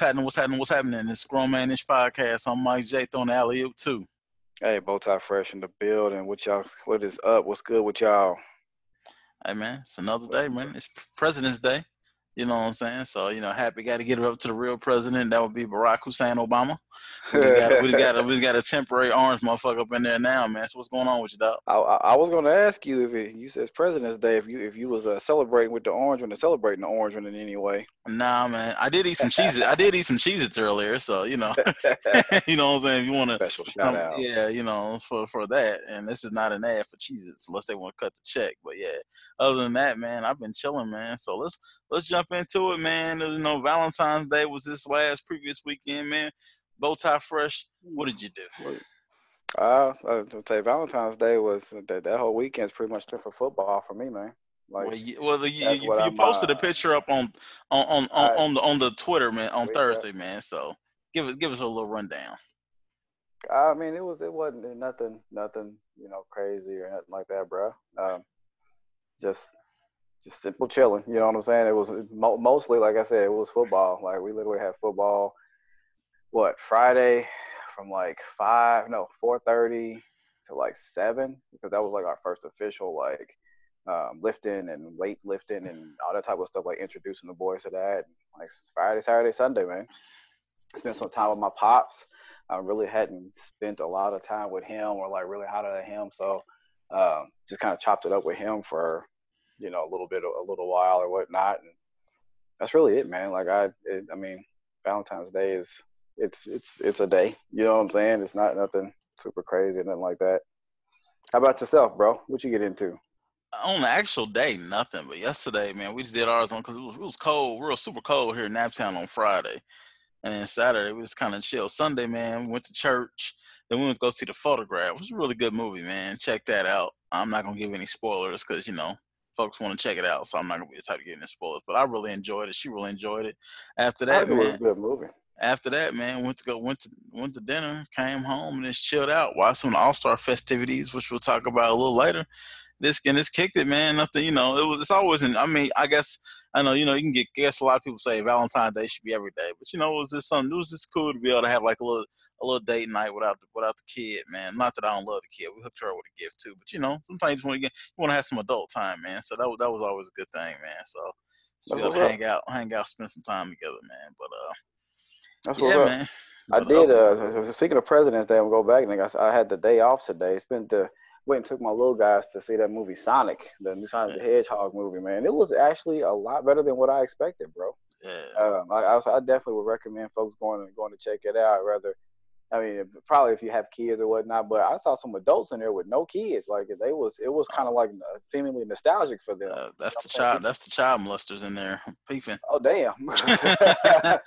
happening? What's happening? What's happening? This grown man ish podcast. I'm Mike J throwing the alley oop too. Hey, Bowtie Fresh in the building. What y'all? What is up? What's good with y'all? Hey man, it's another day, man. It's President's Day. You know what I'm saying? So, you know, happy got to get it up to the real president. That would be Barack Hussein Obama. We just got, we just got, a, we just got a temporary orange motherfucker up in there now, man. So what's going on with you, dog? I, I was going to ask you if it, you said President's Day, if you if you was uh, celebrating with the orange one, or celebrating the orange one in any way. Nah, man. I did eat some cheeses. I did eat some cheeses earlier, so you know, you know what I'm saying. If you want to special shout um, out, yeah, you know, for for that. And this is not an ad for cheeses, unless they want to cut the check. But yeah, other than that, man, I've been chilling, man. So let's let's jump into it, man. You know, Valentine's Day was this last previous weekend, man. Bowtie Fresh, what did you do? Uh, I'll tell you, Valentine's Day was that, that whole weekend's pretty much spent for football for me, man. Like, well, you, well, you, you, you posted uh, a picture up on on on, on, on the on the Twitter, man, on Thursday, man. So give us give us a little rundown. I mean, it was it wasn't nothing nothing you know crazy or nothing like that, bro. Um, just just simple chilling. You know what I'm saying? It was mostly like I said, it was football. Like we literally had football. What Friday from like five no four thirty to like seven because that was like our first official like um, lifting and weight lifting and all that type of stuff, like introducing the boys to that. Like Friday, Saturday, Sunday, man. Spent some time with my pops. I really hadn't spent a lot of time with him or like really hot at him, so um, just kind of chopped it up with him for you know a little bit, a little while or whatnot, and that's really it, man. Like I, it, I mean, Valentine's Day is it's it's it's a day. You know what I'm saying? It's not nothing super crazy or nothing like that. How about yourself, bro? What you get into? on the actual day, nothing. But yesterday, man, we just did ours on because it was, it was cold, real super cold here in Naptown on Friday, and then Saturday we was kind of chill. Sunday, man, we went to church. Then we went to go see the photograph. It was a really good movie, man. Check that out. I'm not gonna give any spoilers because you know folks want to check it out, so I'm not gonna be the type to get any spoilers. But I really enjoyed it. She really enjoyed it. After that, man, it was a good movie. After that, man, went to go went to went to dinner, came home, and just chilled out. Watched some All Star festivities, which we'll talk about a little later this and this kicked it, man. Nothing, you know. It was. It's always. An, I mean, I guess I know. You know, you can get. I Guess a lot of people say Valentine's Day should be every day, but you know, it was just something. It was just cool to be able to have like a little a little date night without the, without the kid, man. Not that I don't love the kid. We hooked her up with a gift too, but you know, sometimes you want to get you want to have some adult time, man. So that was that was always a good thing, man. So. So be able to hang out, hang out, spend some time together, man. But uh, that's yeah, what man. I did. Uh, speaking of President's Day, I'm go back and I, I had the day off today. Spent the went and took my little guys to see that movie Sonic, the new Sonic the Hedgehog movie. Man, it was actually a lot better than what I expected, bro. Yeah. Um, I, I, I definitely would recommend folks going and going to check it out. Rather I mean, probably if you have kids or whatnot, but I saw some adults in there with no kids. Like they was, it was kind of like seemingly nostalgic for them. Uh, that's you know the child. That's the child molesters in there peeping. Oh damn! yeah,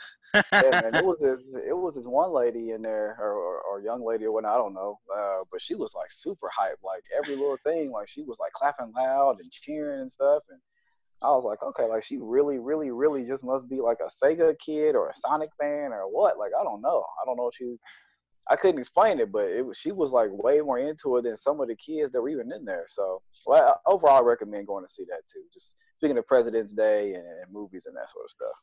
man, it was this, it was this one lady in there, or, or, or young lady or whatnot. I don't know, uh, but she was like super hype. Like every little thing, like she was like clapping loud and cheering and stuff. And I was like, okay, like she really, really, really just must be like a Sega kid or a Sonic fan or what? Like I don't know. I don't know if she's I couldn't explain it, but it she was like way more into it than some of the kids that were even in there. So, well, overall, I recommend going to see that too. Just speaking of President's Day and, and movies and that sort of stuff.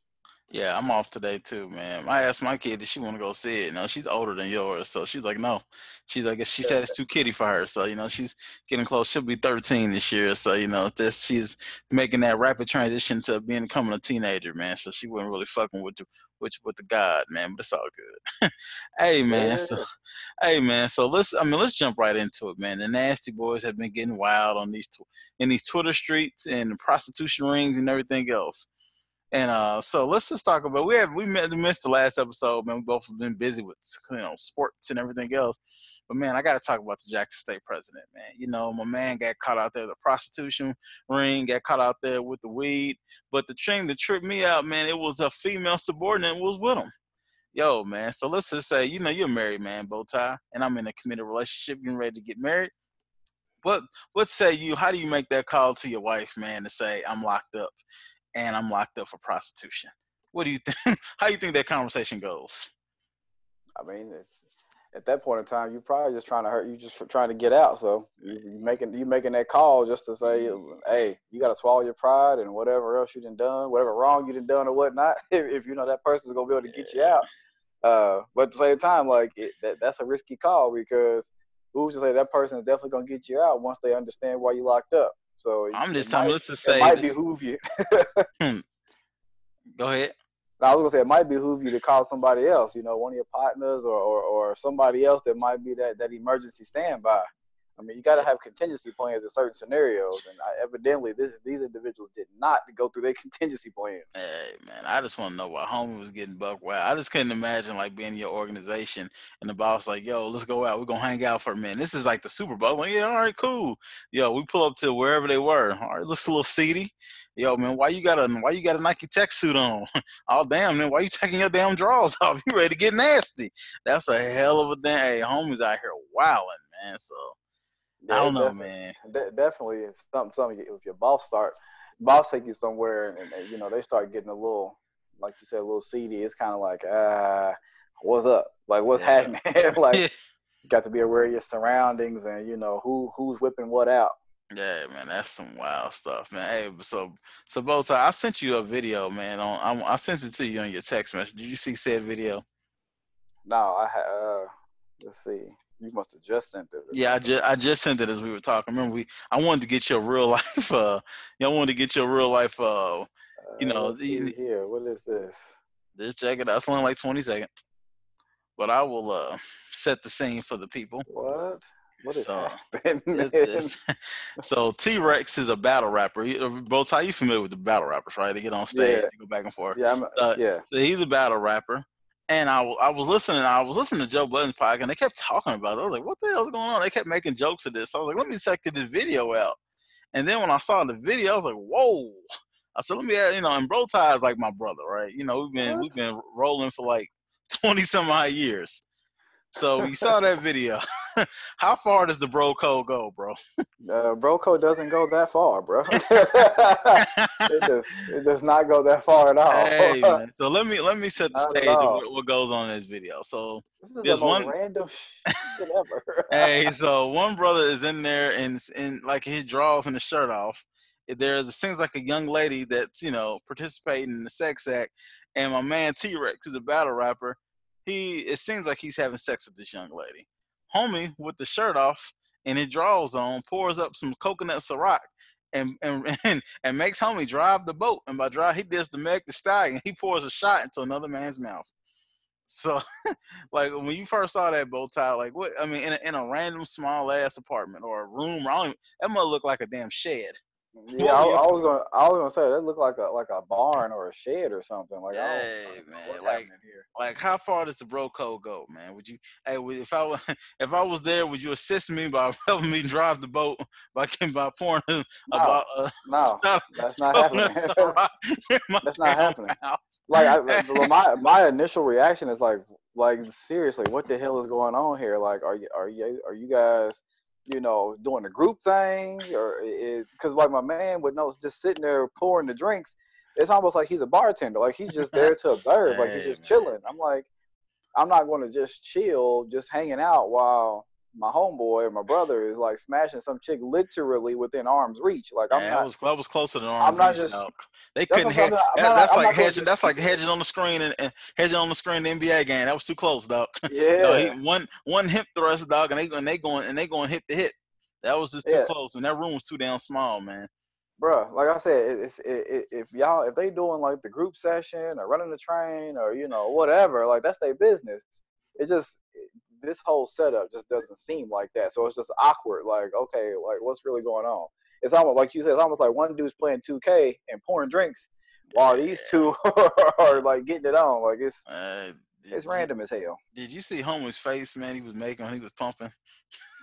Yeah, I'm off today too, man. I asked my kid if she want to go see it. No, she's older than yours, so she's like, no. She's like, she said it's too kiddie for her. So you know, she's getting close. She'll be 13 this year. So you know, this she's making that rapid transition to being becoming a teenager, man. So she wasn't really fucking with the with with the God, man. But it's all good. hey, man. So, hey, man. So let's. I mean, let's jump right into it, man. The nasty boys have been getting wild on these tw- in these Twitter streets and prostitution rings and everything else. And uh, so let's just talk about we have we missed the last episode, man. We both have been busy with you know sports and everything else. But man, I got to talk about the Jackson State president, man. You know, my man got caught out there the prostitution ring, got caught out there with the weed. But the thing that tripped me out, man, it was a female subordinate was with him. Yo, man. So let's just say, you know, you're married, man, bow tie, and I'm in a committed relationship, getting ready to get married. What what say you? How do you make that call to your wife, man, to say I'm locked up? And I'm locked up for prostitution. What do you think? How do you think that conversation goes? I mean, at that point in time, you're probably just trying to hurt. You're just trying to get out. So you, you making you making that call just to say, hey, you got to swallow your pride and whatever else you done done, whatever wrong you done done or whatnot. If, if you know that person's gonna be able to get you out. Uh, but at the same time, like it, that, that's a risky call because who's to say that person is definitely gonna get you out once they understand why you locked up. So I'm just telling. Let's just say it might behoove you. Hmm. Go ahead. I was gonna say it might behoove you to call somebody else, you know, one of your partners or, or, or somebody else that might be that, that emergency standby. I mean, you got to have contingency plans in certain scenarios, and I, evidently, this, these individuals did not go through their contingency plans. Hey, man, I just want to know why homie was getting buck wild. I just couldn't imagine like being in your organization and the boss like, "Yo, let's go out. We're gonna hang out for a minute." This is like the Super Bowl. Like, yeah, all right, cool. Yo, we pull up to wherever they were. All right, looks a little seedy. Yo, man, why you got a why you got a Nike Tech suit on? oh damn, man, why you taking your damn drawers off? You ready to get nasty? That's a hell of a damn. Hey, homies out here wilding, man. So yeah, I don't know, man. De- definitely, something. Something if your boss start, boss take you somewhere, and, and, you know they start getting a little, like you said, a little seedy. It's kind of like, ah, uh, what's up? Like, what's yeah. happening? like, you got to be aware of your surroundings, and you know who who's whipping what out. Yeah, man, that's some wild stuff, man. Hey, so so Bowtie, I sent you a video, man. On I, I sent it to you on your text message. Did you see said video? No, I uh, let's see. You must have just sent it. Yeah, I just I just sent it as we were talking. Remember, we I wanted to get your real life. Uh, you know, I wanted to get your real life. Uh, you know, uh, here. What is this? This jacket. That's only like twenty seconds, but I will uh set the scene for the people. What? What is so, happening? so T Rex is a battle rapper. Uh, Both how you familiar with the battle rappers, right? They get on stage, yeah. they go back and forth. Yeah, uh, yeah. So he's a battle rapper and I, I was listening. I was listening to Joe Budden's podcast, and they kept talking about it. I was like, "What the hell's going on?" They kept making jokes of this. So I was like, "Let me check this video out." And then when I saw the video, I was like, "Whoa!" I said, "Let me," you know. And Bro Ty is like my brother, right? You know, we've been we've been rolling for like twenty some odd years. So you saw that video. How far does the bro code go, bro? Uh, bro code doesn't go that far, bro. it does. It does not go that far at all. Hey, man. So let me let me set the not stage of what, what, goes on in this video. So this there's one random shit ever. hey, so one brother is in there and in like his drawers and his shirt off. There's it seems like a young lady that's you know participating in the sex act, and my man T Rex, who's a battle rapper, he it seems like he's having sex with this young lady. Homie with the shirt off and his drawers on pours up some coconut Ciroc and and and, and makes homie drive the boat. And by drive, he does the Meg the Stallion. He pours a shot into another man's mouth. So, like when you first saw that bow tie, like what? I mean, in a, in a random small ass apartment or a room, I don't even, that must look like a damn shed. Yeah, I, I, was gonna. I was gonna say that looked like a like a barn or a shed or something. Like, hey man, like, like how far does the bro code go, man? Would you? Hey, if I was if I was there, would you assist me by helping me drive the boat by by pouring no, about? Uh, no, that's not happening. that's not happening. Like, I, my my initial reaction is like, like seriously, what the hell is going on here? Like, are you are you are you guys? You know, doing a group thing, or because like my man would know, just sitting there pouring the drinks, it's almost like he's a bartender. Like he's just there to observe. Like he's just chilling. I'm like, I'm not going to just chill, just hanging out while my homeboy or my brother is like smashing some chick literally within arm's reach. Like I'm yeah, not, that was that was closer than arm's I'm not reach. Just, they couldn't. Hedge, that, that's I'm like hedging. That's like hedging on the screen and, and, hedging on the screen the NBA game. That was too close, dog. Yeah. no, he, one one hip thrust, dog, and they and they going and they going hip to hip. That was just too yeah. close, and that room was too damn small, man. Bruh, like I said, it's it, it, if y'all if they doing like the group session or running the train or you know whatever, like that's their business. It just this whole setup just doesn't seem like that. So it's just awkward. Like, okay, like what's really going on? It's almost like you said. It's almost like one dude's playing 2K and pouring drinks, while these two are like getting it on. Like it's uh, it's random as hell. Did you see Homer's face, man? He was making when he was pumping.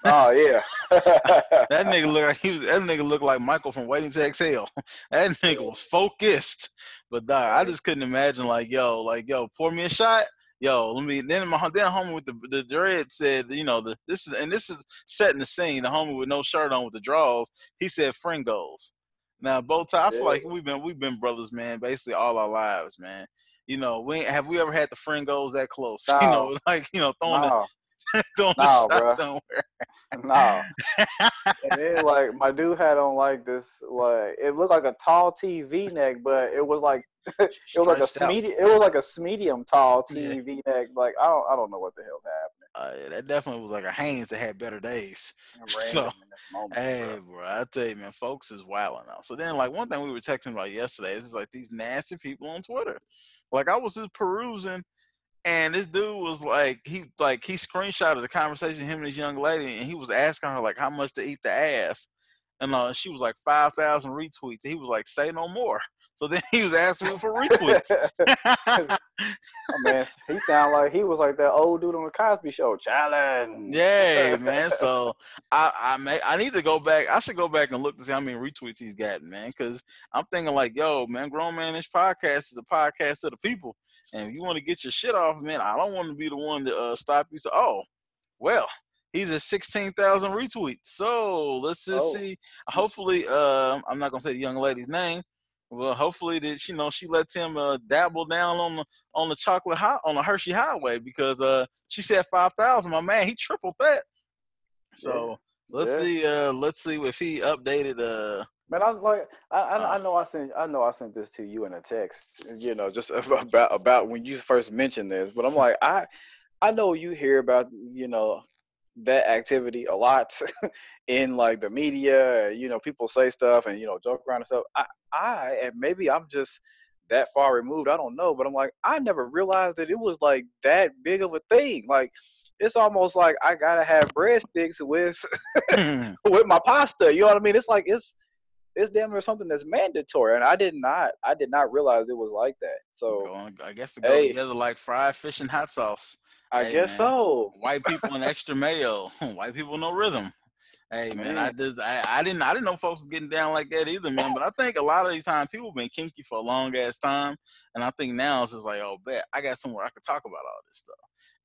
Oh yeah. that nigga look like he was. That nigga looked like Michael from Waiting to Exhale. That nigga was focused. But dog, I just couldn't imagine like yo, like yo, pour me a shot yo, let me. Then my then homie with the the dread said, you know, the this is and this is setting the scene. The homie with no shirt on with the draws, he said fringos. Now, both I feel yeah. like we've been we've been brothers, man, basically all our lives, man. You know, we have we ever had the fringos that close? No. You know, like you know, throwing no. the Doing No, shot somewhere. No. and then like my dude had on like this like it looked like a tall TV neck, but it was like it was like a medium it was like a medium tall Yeah. TV neck. Like I don't I don't know what the hell's happening. Uh, yeah, that definitely was like a Hanes that had better days. So, random in this moment, Hey, bro. bro, I tell you, man, folks is wilding out. So then, like, one thing we were texting about yesterday is like these nasty people on Twitter. Like, I was just perusing, and this dude was like, he like he screenshotted the conversation him and this young lady, and he was asking her like how much to eat the ass, and uh, she was like five thousand retweets. He was like, say no more. So then he was asking for retweets. Oh, man, he sounded like he was like that old dude on the Cosby Show. Challenge. Yeah, man. So I I may I need to go back. I should go back and look to see how many retweets he's gotten, man. Because I'm thinking like, yo, man, grown man, this podcast is a podcast to the people, and if you want to get your shit off, man, I don't want to be the one to uh, stop you. So, oh, well, he's at sixteen thousand retweets. So let's just Oh. see. Hopefully, um, I'm not gonna say the young lady's name. Well, hopefully that you know she lets him uh, dabble down on the on the chocolate high on the Hershey Highway because uh she said five thousand. My man, he tripled that. So let's Yeah. see. Uh, let's see if he updated. Uh, Man, I like, I, I, I Uh. know I sent, I know I sent this to you in a text, you know, just about about when you first mentioned this. But I'm like, I, I know you hear about, you know, that activity a lot in like the media. You know, people say stuff and you know joke around and stuff. I, I, and maybe I'm just that far removed. I don't know, but I'm like, I never realized that it was like that big of a thing. Like, it's almost like I gotta have breadsticks with hmm. with my pasta. You know what I mean? It's like it's it's damn near something that's mandatory, and I did not I did not realize it was like that. So I guess to go Hey. together like fried fish and hot sauce. I Hey, guess man. so. White people and extra mayo. White people no rhythm. Hey man, I just I, I didn't I didn't know folks was getting down like that either, man. But I think a lot of these times people been kinky for a long ass time, and I think now it's just like, oh, bet I got somewhere I could talk about all this stuff.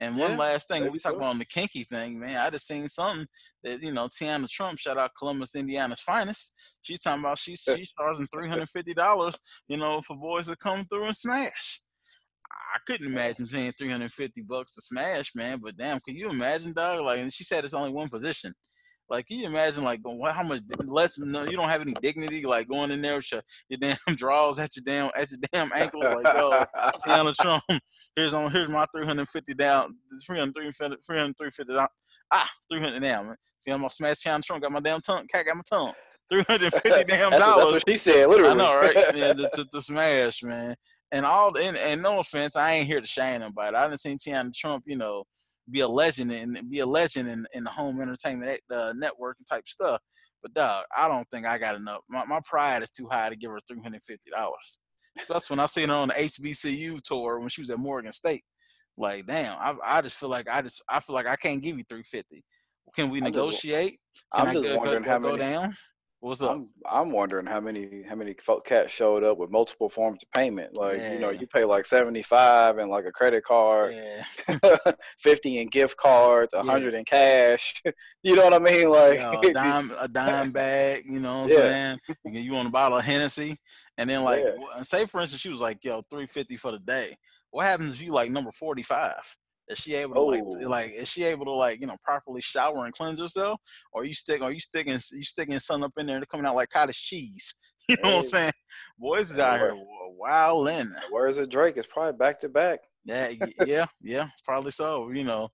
And one Yeah, last thing, we talk so. about on the kinky thing, man. I just seen something that you know, Teanna Trump, shout out Columbus, Indiana's finest. She's talking about she's she's charging three hundred fifty dollars, you know, for boys to come through and smash. I couldn't imagine paying 350 bucks to smash, man. But damn, can you imagine, dog? Like, and she said it's only one position. Like, can you imagine, like, going, how much less? No, you don't have any dignity, like going in there with your, your damn drawers at your damn at your damn ankle, like, yo, Teanna Trump, here's on here's my 350 down, 300, 350, 350 down, ah, 300 down, man. See, I'm gonna smash Teanna Trump, got my damn tongue, cat got my tongue, 350 damn that's, what- that's dollars. what she said, literally. I know, right? Yeah, the, the, the smash, man. And all, and, and no offense, I ain't here to shame nobody. I didn't see Teanna Trump, you know, be a legend and be a legend in, in the home entertainment uh, networking type stuff. But dog, I don't think I got enough. My, my pride is too high to give her three hundred fifty dollars. Especially when I seen her on the HBCU tour when she was at Morgan State. Like, damn, I, I just feel like I just I feel like I can't give you three fifty. Can we negotiate? Can I'm just go, go, wondering go, how go many. down? What's up? I'm I'm wondering how many how many folk cats showed up with multiple forms of payment. Like you know, you pay like seventy five and like a credit card, yeah. fifty in gift cards, a Yeah. hundred in cash. you know what I mean? Like Yo, a dime, a dime bag, you know what I'm Yeah. saying? You want a bottle of Hennessy, and then like, Yeah. say for instance, she was like, "Yo, three fifty for the day." What happens if you like number forty five? Is she able to like, Oh. t- like, is she able to like, you know, properly shower and cleanse herself, or you stick, or you sticking, you sticking something up in there and coming out like cottage cheese? You know what I'm saying? Boys is Hey, out here wilding. Where's it Drake? It's probably back to back. Yeah, yeah, yeah, probably so. You know,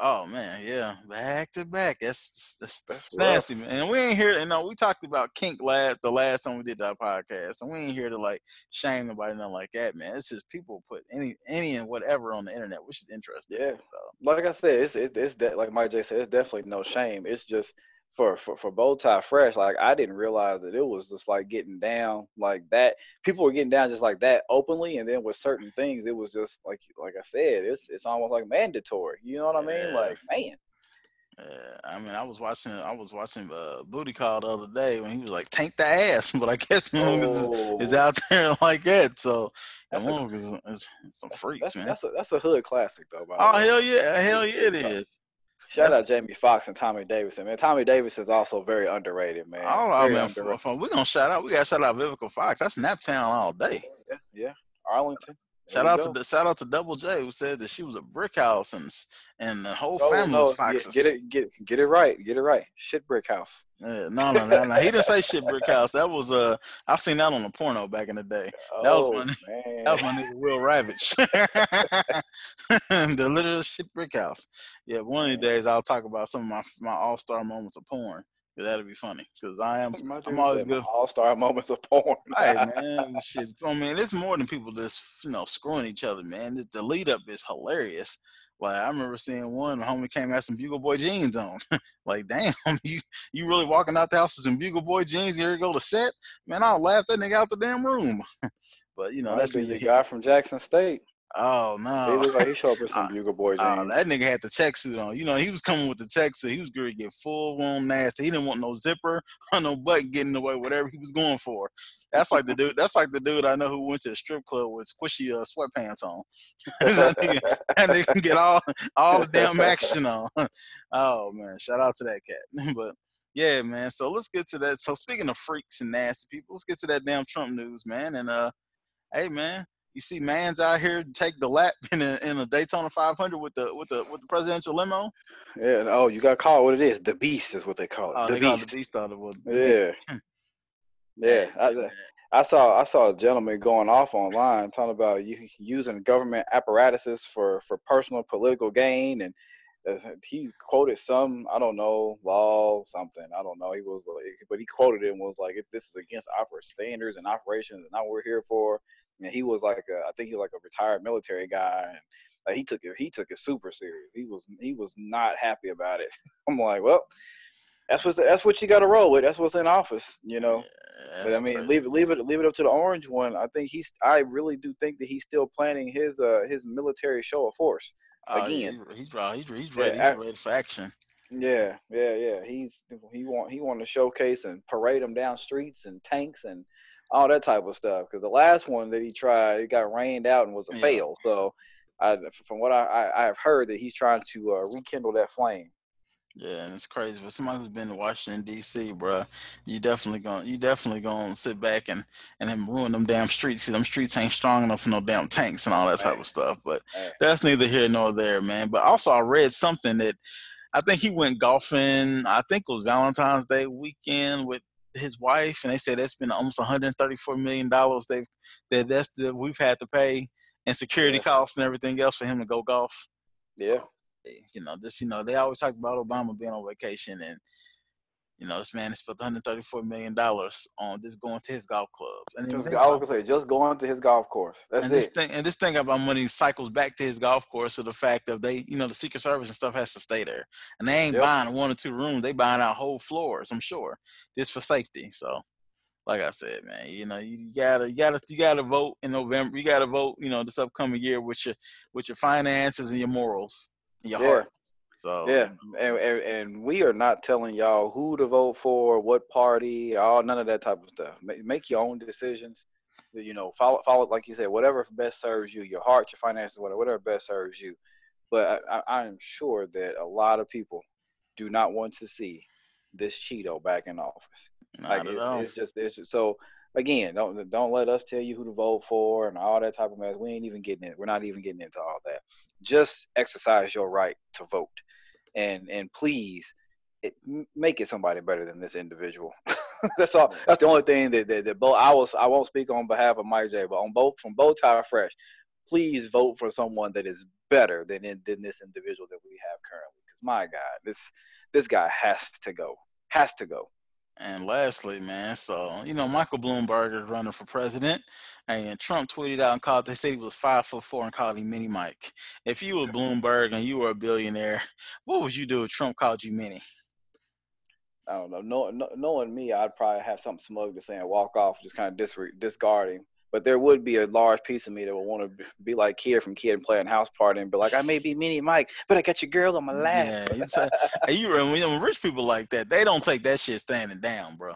oh man, yeah, back to back. That's that's That's it's rough. nasty, man. And we ain't here. You uh, know, we talked about kink last the last time we did that podcast, and we ain't here to like shame nobody, nothing like that, man. It's just people put any any and whatever on the internet, which is interesting. Yeah. So Like I said, it's it, it's de- like Mike J said, it's definitely no shame. It's just for for for bow tie fresh. Like I didn't realize that it was just like getting down like that. People were getting down just like that openly, and then with certain things, it was just like like I said, it's it's almost like mandatory. You know what I mean? Yeah. Like man, uh, I mean, I was watching I was watching uh, Booty Call the other day when he was like tank the ass, but I guess motherfuckers is, is Oh, out there like that. So That's a- is, is some freaks, that's man. that's a that's a hood classic though. By Oh way. hell yeah, hell yeah, it is. Shout out Jamie Foxx and Tommy Davidson, man. Tommy Davidson is also very underrated, man. Oh, I Very mean, underrated. for, for, we gonna shout out. We gotta shout out Vivica Fox. That's Naptown all day. Yeah, yeah. Arlington. Shout out to the shout out to Double J who said that she was a brick house and and the whole Oh, family no, was foxes. Get, get it, get get it right, get it right. Shit brick house. Yeah, no, no, no, no. He didn't say shit brick house. That was uh, I've seen that on a porno back in the day. That was oh, my- man. That was my nigga Will Ravage. the literal shit brick house. Yeah, one of these days I'll talk about some of my my all star moments of porn. That'll be funny. Cause I am I'm always good. All star moments of porn. Hey man, shit. I mean, it's more than people just you know screwing each other, man. The- lead up is hilarious. Like I remember seeing one homie came out some Bugle Boy jeans on. like, damn, you you really walking out the house with some Bugle Boy jeans? Here you go to set, man. I'll laugh that nigga out the damn room. but you know Might that's be the guy from Jackson State. Oh no! He looked like he showed up with some Uh, Bugle Boy jeans. Uh, that nigga had the tech suit on. You know, he was coming with the tech suit. He was going to get full on nasty. He didn't want no zipper or no button getting in the way, whatever he was going for. That's like the dude. That's like the dude I know who went to a strip club with squishy uh, sweatpants on. that, nigga, that nigga can get all all the damn action on. Oh man, shout out to that cat. But yeah, man. So let's get to that. So speaking of freaks and nasty people, let's get to that damn Trump news, man. And uh, hey, man. You see, man's out here take the lap in a in a Daytona 500 with the with the with the presidential limo. yeah. Oh, you got to call it what it is. The Beast is what they call it. Oh, the they call it Beast. the beast out of it. Yeah. Yeah. I, I saw I saw a gentleman going off online talking about you using government apparatuses for for personal political gain, and uh, he quoted some I don't know law something I don't know. He was like, but he quoted it and was like, "If this is against opera standards and operations, and not what we're here for." And he was like, a, I think he was like a retired military guy, and like, he took it he took it super serious. He was he was not happy about it. I'm like, well. That's what that's what you got to roll with. That's what's in office, you know. Yeah, But I mean, leave it, leave it, leave it up to the orange one. I think he's. I really do think that he's still planning his uh his military show of force. Oh, yeah, again. he's, he's ready. He's, he's ready. I- He's ready for action. Yeah, yeah, yeah. He's he want he want to showcase and parade them down streets and tanks and all that type of stuff. Because the last one that he tried, it got rained out and was a Yeah. fail. So, I from what I, I I have heard that he's trying to uh, rekindle that flame. Yeah, and it's crazy for somebody who's been to Washington D.C., bro, You definitely gonna you definitely gonna sit back and and then ruin them damn streets. See, them streets ain't strong enough for no damn tanks and all that type of stuff. But that's neither here nor there, man. But also, I read something that I think he went golfing. I think it was Valentine's Day weekend with his wife, and they said that's been almost 134 million dollars they've that that's the we've had to pay and security Yeah. costs and everything else for him to go golf. Yeah. Eh, you know, this, you know, they always talk about Obama being on vacation, and you know, this man has spent 134 million dollars on just going to his golf clubs. And, Just, I was gonna say just going to his golf course. That's and this it. thing, and this thing about money cycles back to his golf course. So the fact that they, you know, the Secret Service and stuff has to stay there, and they ain't Yep. buying one or two rooms; they buying out whole floors. I'm sure, just for safety. So, like I said, man, you know, you gotta, you gotta, you gotta vote in November. You gotta vote, you know, this upcoming year with your, with your finances and your morals, and your Yeah. heart. So Yeah, and, and and we are not telling y'all who to vote for, what party, all none of that type of stuff. Make, make your own decisions. You know, follow follow like you said, whatever best serves you, your heart, your finances, whatever, whatever best serves you. But I, I, am sure that a lot of people do not want to see this Cheeto back in office. Not Like at it's, all. it's just it's just, so again, don't don't let us tell you who to vote for and all that type of mess. We ain't even getting it. We're not even getting into all that. Just exercise your right to vote, and and please it, make it somebody better than this individual. that's all. That's the only thing that that, that both I was I won't speak on behalf of Mike J, but on both from both tie fresh. Please vote for someone that is better than in- than this individual that we have currently. Because my God, this this guy has to go. Has to go. And lastly, man, so you know Michael Bloomberg is running for president, and Trump tweeted out and called. They said he was five foot four and called him Mini Mike. If you were Bloomberg and you were a billionaire, what would you do if Trump called you Mini? I don't know. Know, know, knowing me, I'd probably have something smug to say and walk off, just kind of disre- discard him. But there would be a large piece of me that would want to be like Kid from Kid and Playing House Party and be like, I may be Mini Mike, but I got your girl on my lap. Yeah, a, you remember you know, rich people like that. They don't take that shit standing down, bro.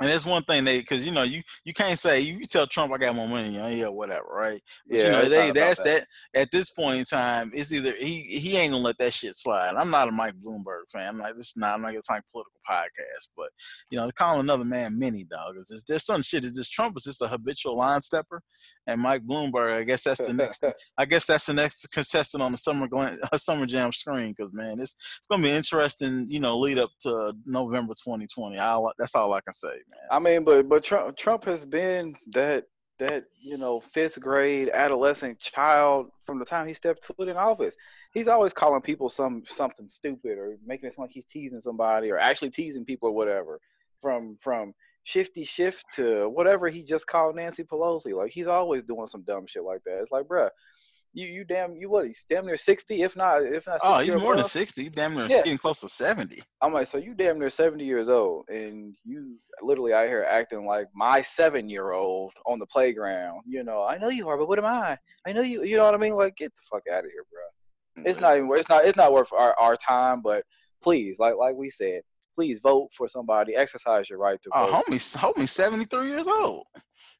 And that's one thing they, because you know, you you can't say you, tell Trump I got more money, you know, yeah, whatever, right? But yeah, you know, they that's that. At this point in time, it's either he he ained gonna let that shit slide. I'm not a Mike Bloomberg fan. I'm like, this is not. I'm not gonna talk political podcast. But you know, calling another man mini dog is just, there's some shit. Is this Trump is just a habitual line stepper, and Mike Bloomberg. I guess that's the next. I guess that's the next contestant on the summer going uh, summer jam screen because man, it's it's gonna be interesting. You know, lead up to November 2020. I, that's all I can say, man. I mean, but but Trump Trump has been that that you know fifth grade adolescent child from the time he stepped foot in office. He's always calling people some something stupid or making it sound like he's teasing somebody or actually teasing people or whatever. From from shifty Schiff to whatever he just called Nancy Pelosi. Like he's always doing some dumb shit like that. It's like, bruh, you you damn you what? He's damn near sixty, if not if not. Oh, he's more than sixty. Damn near yeah. getting close to seventy. I'm like, so you damn near seventy years old, and you literally out here acting like my seven year old on the playground. You know, I know you are, but what am I? I know you. You know what I mean? Like, get the fuck out of here, bro. It's not even. It's not. It's not worth our, our time. But please, like like we said, please vote for somebody. Exercise your right to vote. Oh, homie, homie, seventy three years old.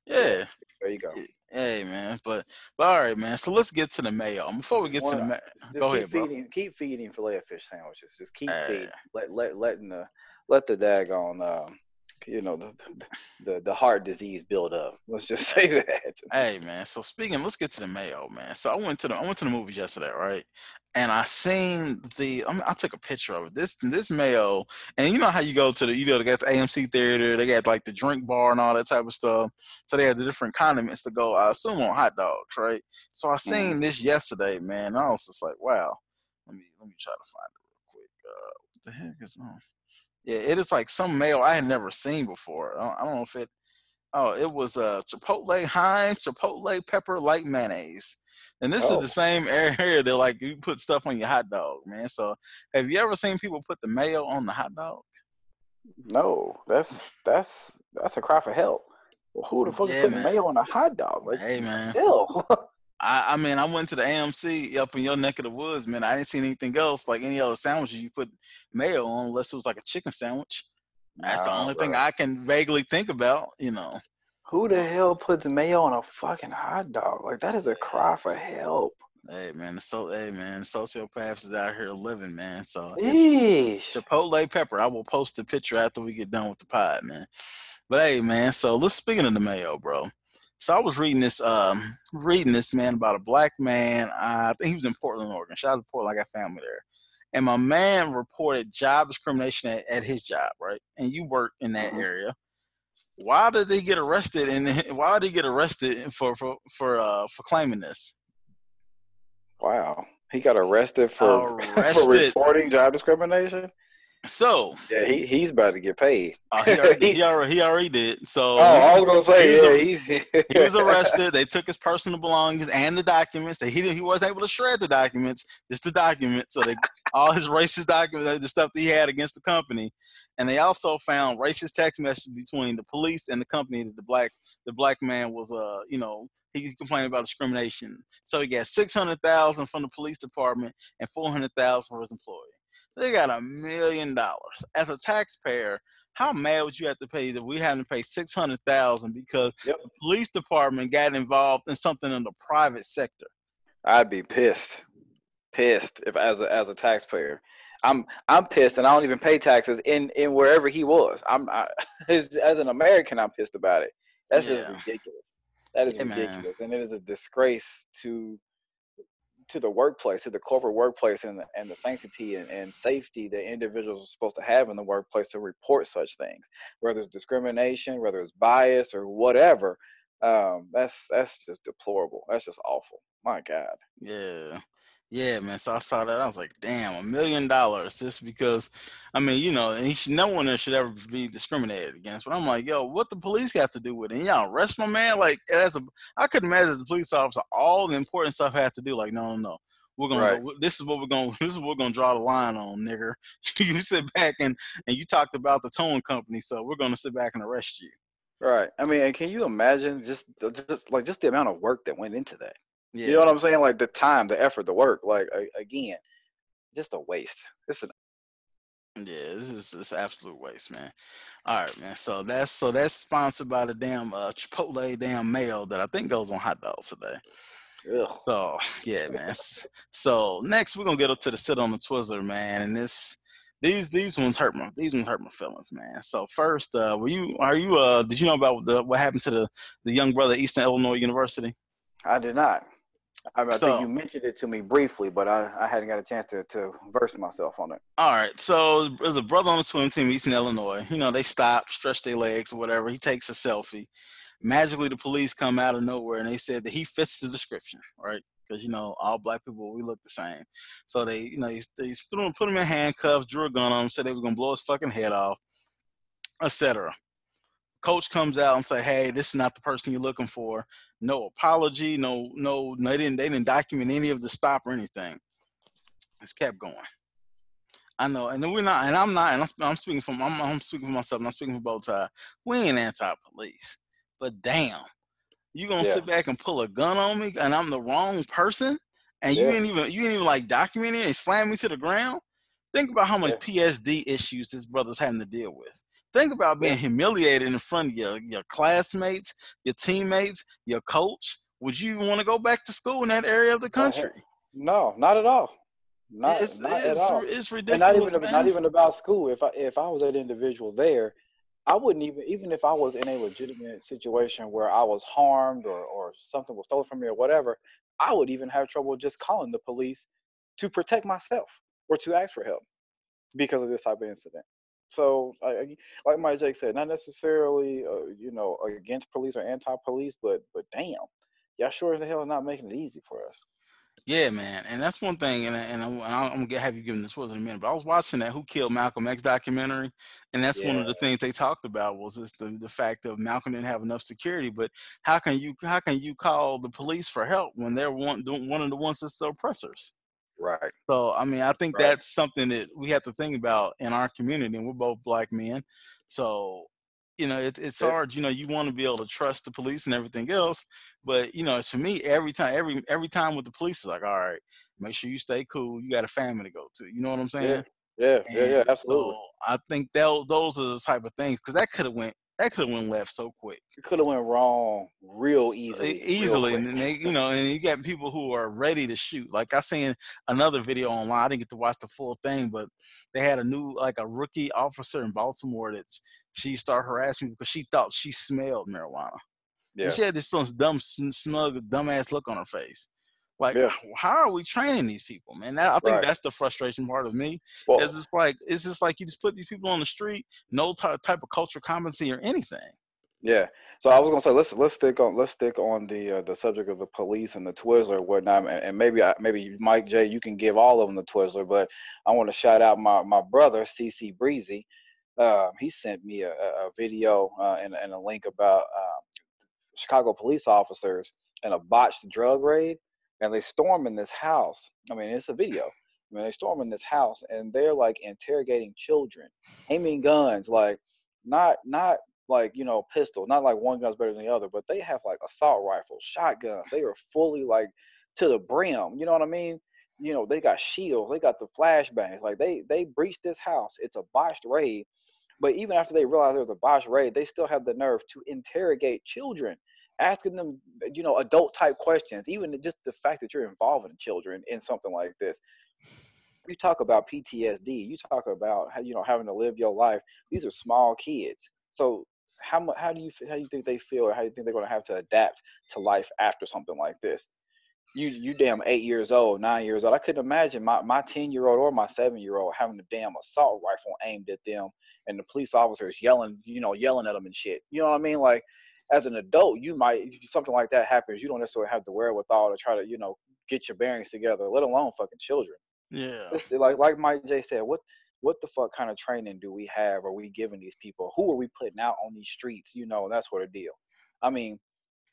Yeah. There you go. Hey man, but but all right, man. So let's get to the mayo. Before we get to the mayo, go ahead, feeding, bro. Keep feeding filet fish sandwiches. Just keep feeding. Let let letting the let the daggone um, you know the, the the heart disease build up. Let's just say that. Hey man, so speaking, let's get to the mayo, man. So I went to the I went to the movies yesterday, right? And I seen the I, mean, I took a picture of it. This this mayo, and you know how you go to the you know they got the AMC theater, they got like the drink bar and all that type of stuff. So they had the different condiments to go. I assume on hot dogs, right? So I seen mm. this yesterday, man. I was just like, wow. Let me let me try to find it real quick. Uh, what the heck is on? Yeah, it is like some mayo I had never seen before. I don't, I don't know if it. Oh, it was a uh, Chipotle Heinz Chipotle pepper light mayonnaise, and this oh. is the same area that like you put stuff on your hot dog, man. So, have you ever seen people put the mayo on the hot dog? No, that's that's that's a cry for help. Well, who the fuck yeah, is putting mayo on a hot dog? Like, hey man, still. I, I mean, I went to the AMC up in your neck of the woods, man. I didn't see anything else like any other sandwiches you put mayo on, unless it was like a chicken sandwich. That's the only bro. thing I can vaguely think about, you know. Who the hell puts mayo on a fucking hot dog? Like that is a cry for help. Hey man, so hey man, sociopaths is out here living, man. So Eesh. Chipotle pepper. I will post a picture after we get done with the pod, man. But hey man, so let's speaking of the mayo, bro. So I was reading this, um, reading this man about a black man. Uh, I think he was in Portland, Oregon. Shout out to Portland, I got family there. And my man reported job discrimination at, at his job, right? And you work in that mm-hmm. area. Why did they get arrested? And why did he get arrested for for for uh, for claiming this? Wow, he got arrested for arrested. for reporting job discrimination. So yeah, he he's about to get paid. Uh, he, already, he, already, he already did. So oh, I was gonna say he yeah, he's he was arrested. They took his personal belongings and the documents. He he wasn't able to shred the documents, just the documents. So they all his racist documents, the stuff that he had against the company, and they also found racist text messages between the police and the company that the black the black man was uh you know he complained about discrimination. So he got six hundred thousand from the police department and four hundred thousand for his employee. They got a million dollars. As a taxpayer, how mad would you have to pay that we had to pay six hundred thousand because yep. the police department got involved in something in the private sector? I'd be pissed, pissed if as a as a taxpayer. I'm I'm pissed, and I don't even pay taxes in in wherever he was. I'm I, as, as an American, I'm pissed about it. That's yeah. just ridiculous. That is yeah, ridiculous, man. and it is a disgrace to to the workplace, to the corporate workplace, and the, and the sanctity and, and safety that individuals are supposed to have in the workplace to report such things, whether it's discrimination, whether it's bias or whatever. Um, that's that's just deplorable. That's just awful. My God. Yeah. Yeah, man. So I saw that. I was like, damn, a million dollars just because, I mean, you know, and should, no one should ever be discriminated against. But I'm like, yo, what the police got to do with it? And y'all arrest my man? Like, as a, I couldn't imagine as a police officer, all the important stuff had to do. Like, no, no, no. We're gonna. Right. Go, this is what we're gonna. This is what we're gonna draw the line on, nigger. you sit back and and you talked about the towing company, so we're gonna sit back and arrest you. Right. I mean, and can you imagine just, just like just the amount of work that went into that? Yeah. You know what I'm saying? Like the time, the effort, the work. Like again, just a waste. It's an yeah, this is this absolute waste, man. All right, man. So that's so that's sponsored by the damn uh, Chipotle damn mayo that I think goes on hot dogs today. Ugh. So yeah, man. So next we're gonna get up to the sit on the Twizzler, man, and this these these ones hurt my these ones hurt my feelings, man. So first, uh, were you are you uh did you know about the what happened to the the young brother at Eastern Illinois University? I did not. I, I So- think you mentioned it to me briefly, but I, I hadn't got a chance to, to verse myself on it. All right, so there's a brother on the swim team, Eastern Illinois. You know, they stop, stretch their legs or whatever. He takes a selfie. Magically, the police come out of nowhere and they said that he fits the description, right? Because you know, all black people we look the same. So they, you know, they, they threw him, put him in handcuffs, drew a gun on him, said they were gonna blow his fucking head off, etc. Coach comes out and say, "Hey, this is not the person you're looking for. No apology, no, no, they didn't, they didn't document any of the stop or anything. It's kept going." I know, and we're not, and I'm not, and I'm, I'm speaking from, I'm, I'm speaking for myself, and I'm speaking for both sides. We ain't anti-police, but damn, you gonna Yeah. sit back and pull a gun on me, and I'm the wrong person, and you Yeah. ain't even, you ain't even like document it and slam me to the ground. Think about how much PSD issues this brother's having to deal with. Think about being humiliated in front of your your classmates, your teammates, your coach. Would you want to go back to school in that area of the Oh, country? No, not at all. Not, it's not at it's, all. it's and ridiculous. not even man. not even about school. If I if I was that individual there, I wouldn't even even if I was in a legitimate situation where I was harmed or or something was stolen from me or whatever, I would even have trouble just calling the police to protect myself or to ask for help because of this type of incident. So, I, like Mike J said, not necessarily uh, you know against police or anti-police, but but damn, y'all sure as the hell are not making it easy for us. Yeah, man, and that's one thing, and and I'm, I'm gonna have you given this was in a minute, but I was watching that "Who Killed Malcolm X" documentary, and that's one of the things they talked about was just the, the fact of Malcolm didn't have enough security. But how can you how can you call the police for help when they're one one of the ones that's the oppressors? Right. So I mean, I think Right. that's something that we have to think about in our community, and we're both black men, so you know it, it's hard. You know, you want to be able to trust the police and everything else, but you know, to me, every time, every every time with the police, is like, all right, make sure you stay cool. You got a family to go to. You know what I'm saying? Yeah. Yeah. Yeah. And Absolutely. So I think that those are the type of things because that could have went that could have went left so quick it could have went wrong real so- easily. real easily and they you know and you got people who are ready to shoot like i seen another video online i didn't get to watch the full thing but they had a new like a rookie officer in baltimore that she started harassing because she thought she smelled marijuana yeah. and she had this dumb smug dumbass look on her face like Yeah. how are we training these people man That- i think Right. that's the frustration part of me Well, it's like it's just like you just put these people on the street no ty- type of cultural competency or anything yeah. So I was gonna say let's let's stick on let's stick on the uh, the subject of the police and the Twizzler and whatnot, and, and maybe I, maybe Mike J, you can give all of them the Twizzler, but I want to shout out my my brother CC Breezy. Um, he sent me a, a a video uh, and, and a link about um, Chicago police officers and a botched drug raid, and they storm in this house. I mean, it's a video. I mean, they storm in this house and they're like interrogating children, aiming guns, like not not like you know pistols, not like one gun's better than the other, but they have like assault rifles, shotguns. They are fully like to the brim. You know what I mean? You know, they got shields, they got the flashbangs. Like they they breached this house. It's a botched raid. But even after they realized there was a botched raid, they still have the nerve to interrogate children, asking them, you know, adult type questions. Even just the fact that you're involving children in something like this. You talk about PTSD. You talk about how you know having to live your life. These are small kids. So how how do you how do you think they feel, or how do you think they're going to have to adapt to life after something like this? You you damn eight years old, nine years old. I couldn't imagine my my ten year old or my seven year old having a damn assault rifle aimed at them, and the police officers yelling, you know, yelling at them and shit. You know what I mean? Like as an adult, you might if something like that happens, you don't necessarily have the wherewithal to try to you know get your bearings together, let alone fucking children. yeah like like Mike J said, what what the fuck kind of training do we have? Are we giving these people? Who are we putting out on these streets? You know, that sort of deal. I mean,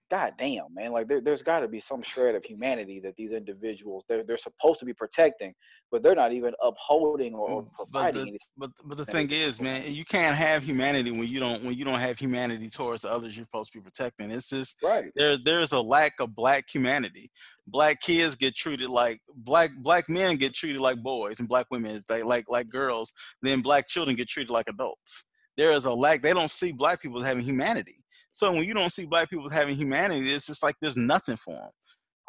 god damn, man, like there, there's got to be some shred of humanity that these individuals they're they're supposed to be protecting, but they're not even upholding or, Mm, but providing. the, but but the thing is man, you can't have humanity when you don't when you don't have humanity towards the others you're supposed to be protecting. It's just right. there there's a lack of black humanity. Black kids get treated like black black men get treated like boys, and black women is they like like girls. Then black children get treated like adults. There is a lack. They don't see black people as having humanity. So when you don't see black people as having humanity, it's just like there's nothing for them.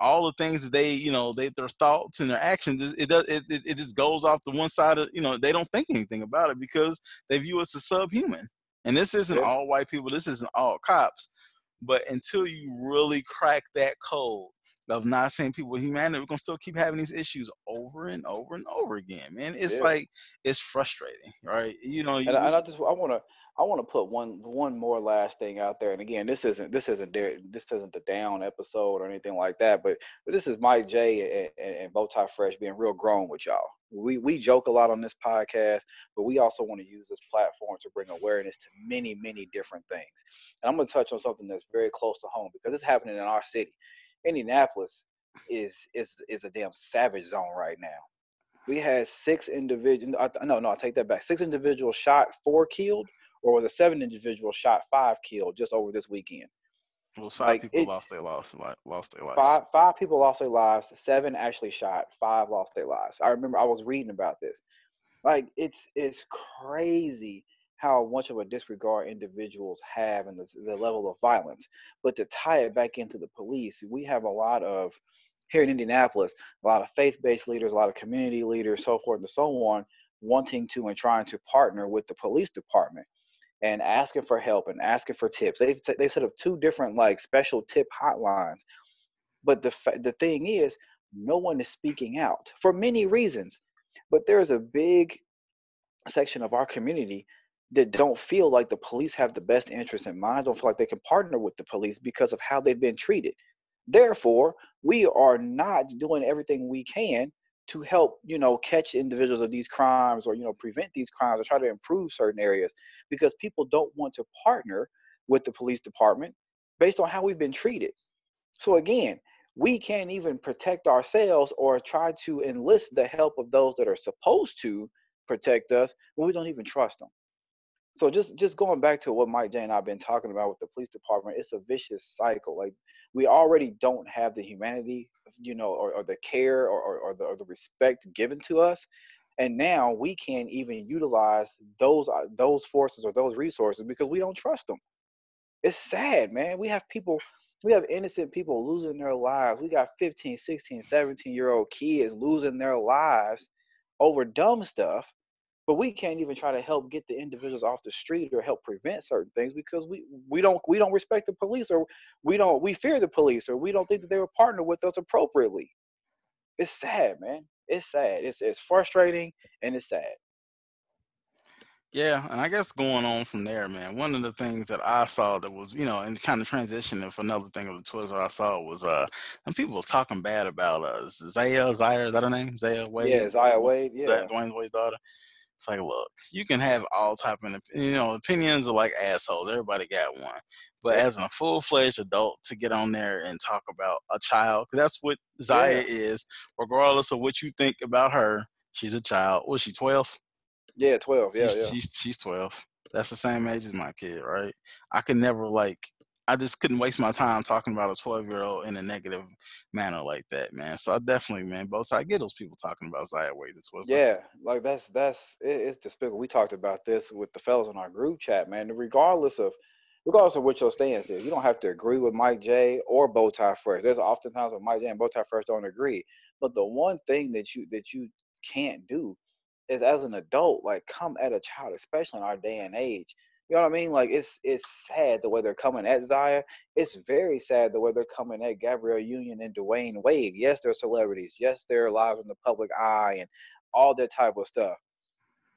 all the things that they, you know, they their thoughts and their actions, it, it does it, it, it just goes off the one side of, you know, they don't think anything about it because they view us as subhuman. And this isn't yeah. all white people, this isn't all cops. But until you really crack that code of not seeing people with humanity, we're gonna still keep having these issues over and over and over again, man. It's yeah. like it's frustrating, right? You know, you, and, I, and I just I want to I want to put one one more last thing out there. And again, this isn't this isn't there this isn't the down episode or anything like that. But but this is Mike J and, and Bowtie Fresh being real grown with y'all. We we joke a lot on this podcast, but we also want to use this platform to bring awareness to many many different things. And I'm going to touch on something that's very close to home because it's happening in our city. Indianapolis is is is a damn savage zone right now. We had six individuals. No, no, I take that back. Six individuals shot, four killed or was a seven individual shot, five killed just over this weekend. It was five like people it, lost their lives. Lost their lives. Five five people lost their lives. Seven actually shot. Five lost their lives. I remember I was reading about this. Like it's it's crazy how much of a disregard individuals have and the, the level of violence. But to tie it back into the police, we have a lot of here in Indianapolis, a lot of faith-based leaders, a lot of community leaders, so forth and so on, wanting to and trying to partner with the police department and asking for help and asking for tips. They've they set up two different like special tip hotlines. But the the thing is, no one is speaking out for many reasons. But there's a big section of our community that don't feel like the police have the best interest in mind, don't feel like they can partner with the police because of how they've been treated. Therefore, we are not doing everything we can to help you know catch individuals of these crimes or you know prevent these crimes or try to improve certain areas because people don't want to partner with the police department based on how we've been treated. So again we can't even protect ourselves or try to enlist the help of those that are supposed to protect us when we don't even trust them. So just just going back to what mike j and i've been talking about with the police department it's a vicious cycle. Like we already don't have the humanity you know, or, or the care or, or, or, the, or the respect given to us. And now we can't even utilize those uh, those forces or those resources because we don't trust them. It's sad, man. We have people, we have innocent people losing their lives. We got 15, 16, 17 year old kids losing their lives over dumb stuff but we can't even try to help get the individuals off the street or help prevent certain things because we we don't we don't respect the police or we don't we fear the police or we don't think that they will partner with us appropriately it's sad man it's sad it's it's frustrating and it's sad yeah, and I guess going on from there, man, one of the things that I saw that was, you know, and kind of transitioning for another thing of the Twitter I saw was uh some people were talking bad about uh Zaya, Zaya, is that her name? Zaya Wade? Yeah, Zaya Wade, yeah. Dwyane Wade's daughter. It's like, look, you can have all type of, you know, opinions are like assholes. Everybody got one. But as a full fledged adult, to get on there and talk about a child, because that's what Zaya yeah. is, regardless of what you think about her, she's a child. Was she twelve? Yeah, twelve. Yeah, she's, yeah. She's she's twelve. That's the same age as my kid, right? I could never like I just couldn't waste my time talking about a 12 year old in a negative manner like that, man. So I definitely, man, both I get those people talking about Zaya Wade. Was yeah, like that's that's it's despicable. We talked about this with the fellas in our group chat, man. Regardless of regardless of what your stance is, you don't have to agree with Mike J or Bowtie Fresh. There's oftentimes when Mike J and Bowtie Fresh don't agree, but the one thing that you that you can't do is as an adult, like come at a child, especially in our day and age you know what I mean? Like it's it's sad the way they're coming at Zaya. It's very sad the way they're coming at Gabrielle Union and Dwyane Wade. Yes, they're celebrities. Yes, they're live in the public eye and all that type of stuff.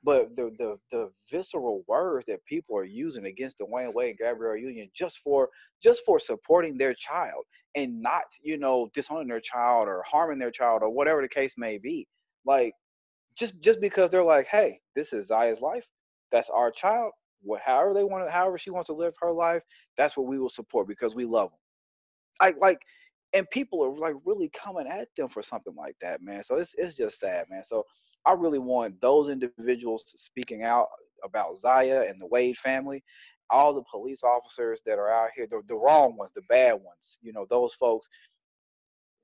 But the the the visceral words that people are using against Dwyane Wade and Gabrielle Union just for just for supporting their child and not, you know, disowning their child or harming their child or whatever the case may be. Like just just because they're like, hey, this is Zaya's life, that's our child what however they want to, however she wants to live her life, that's what we will support because we love them. Like like, and people are like really coming at them for something like that, man. So it's it's just sad, man. So I really want those individuals speaking out about Zaya and the Wade family, all the police officers that are out here, the, the wrong ones, the bad ones, you know, those folks.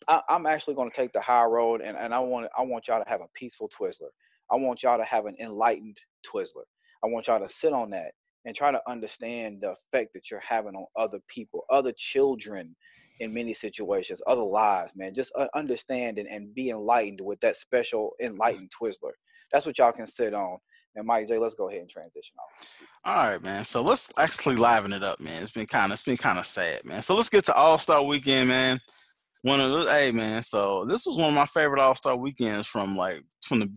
I, am actually going to take the high road, and, and I want I want y'all to have a peaceful Twizzler. I want y'all to have an enlightened Twizzler. I want y'all to sit on that and try to understand the effect that you're having on other people, other children in many situations, other lives, man. Just uh, understand and, and be enlightened with that special enlightened Twizzler. That's what y'all can sit on. And Mike J, let's go ahead and transition off. All right, man. So let's actually liven it up, man. It's been kind of it's been kind of sad, man. So let's get to All Star Weekend, man. One of the hey man, so this was one of my favorite All Star weekends from like from the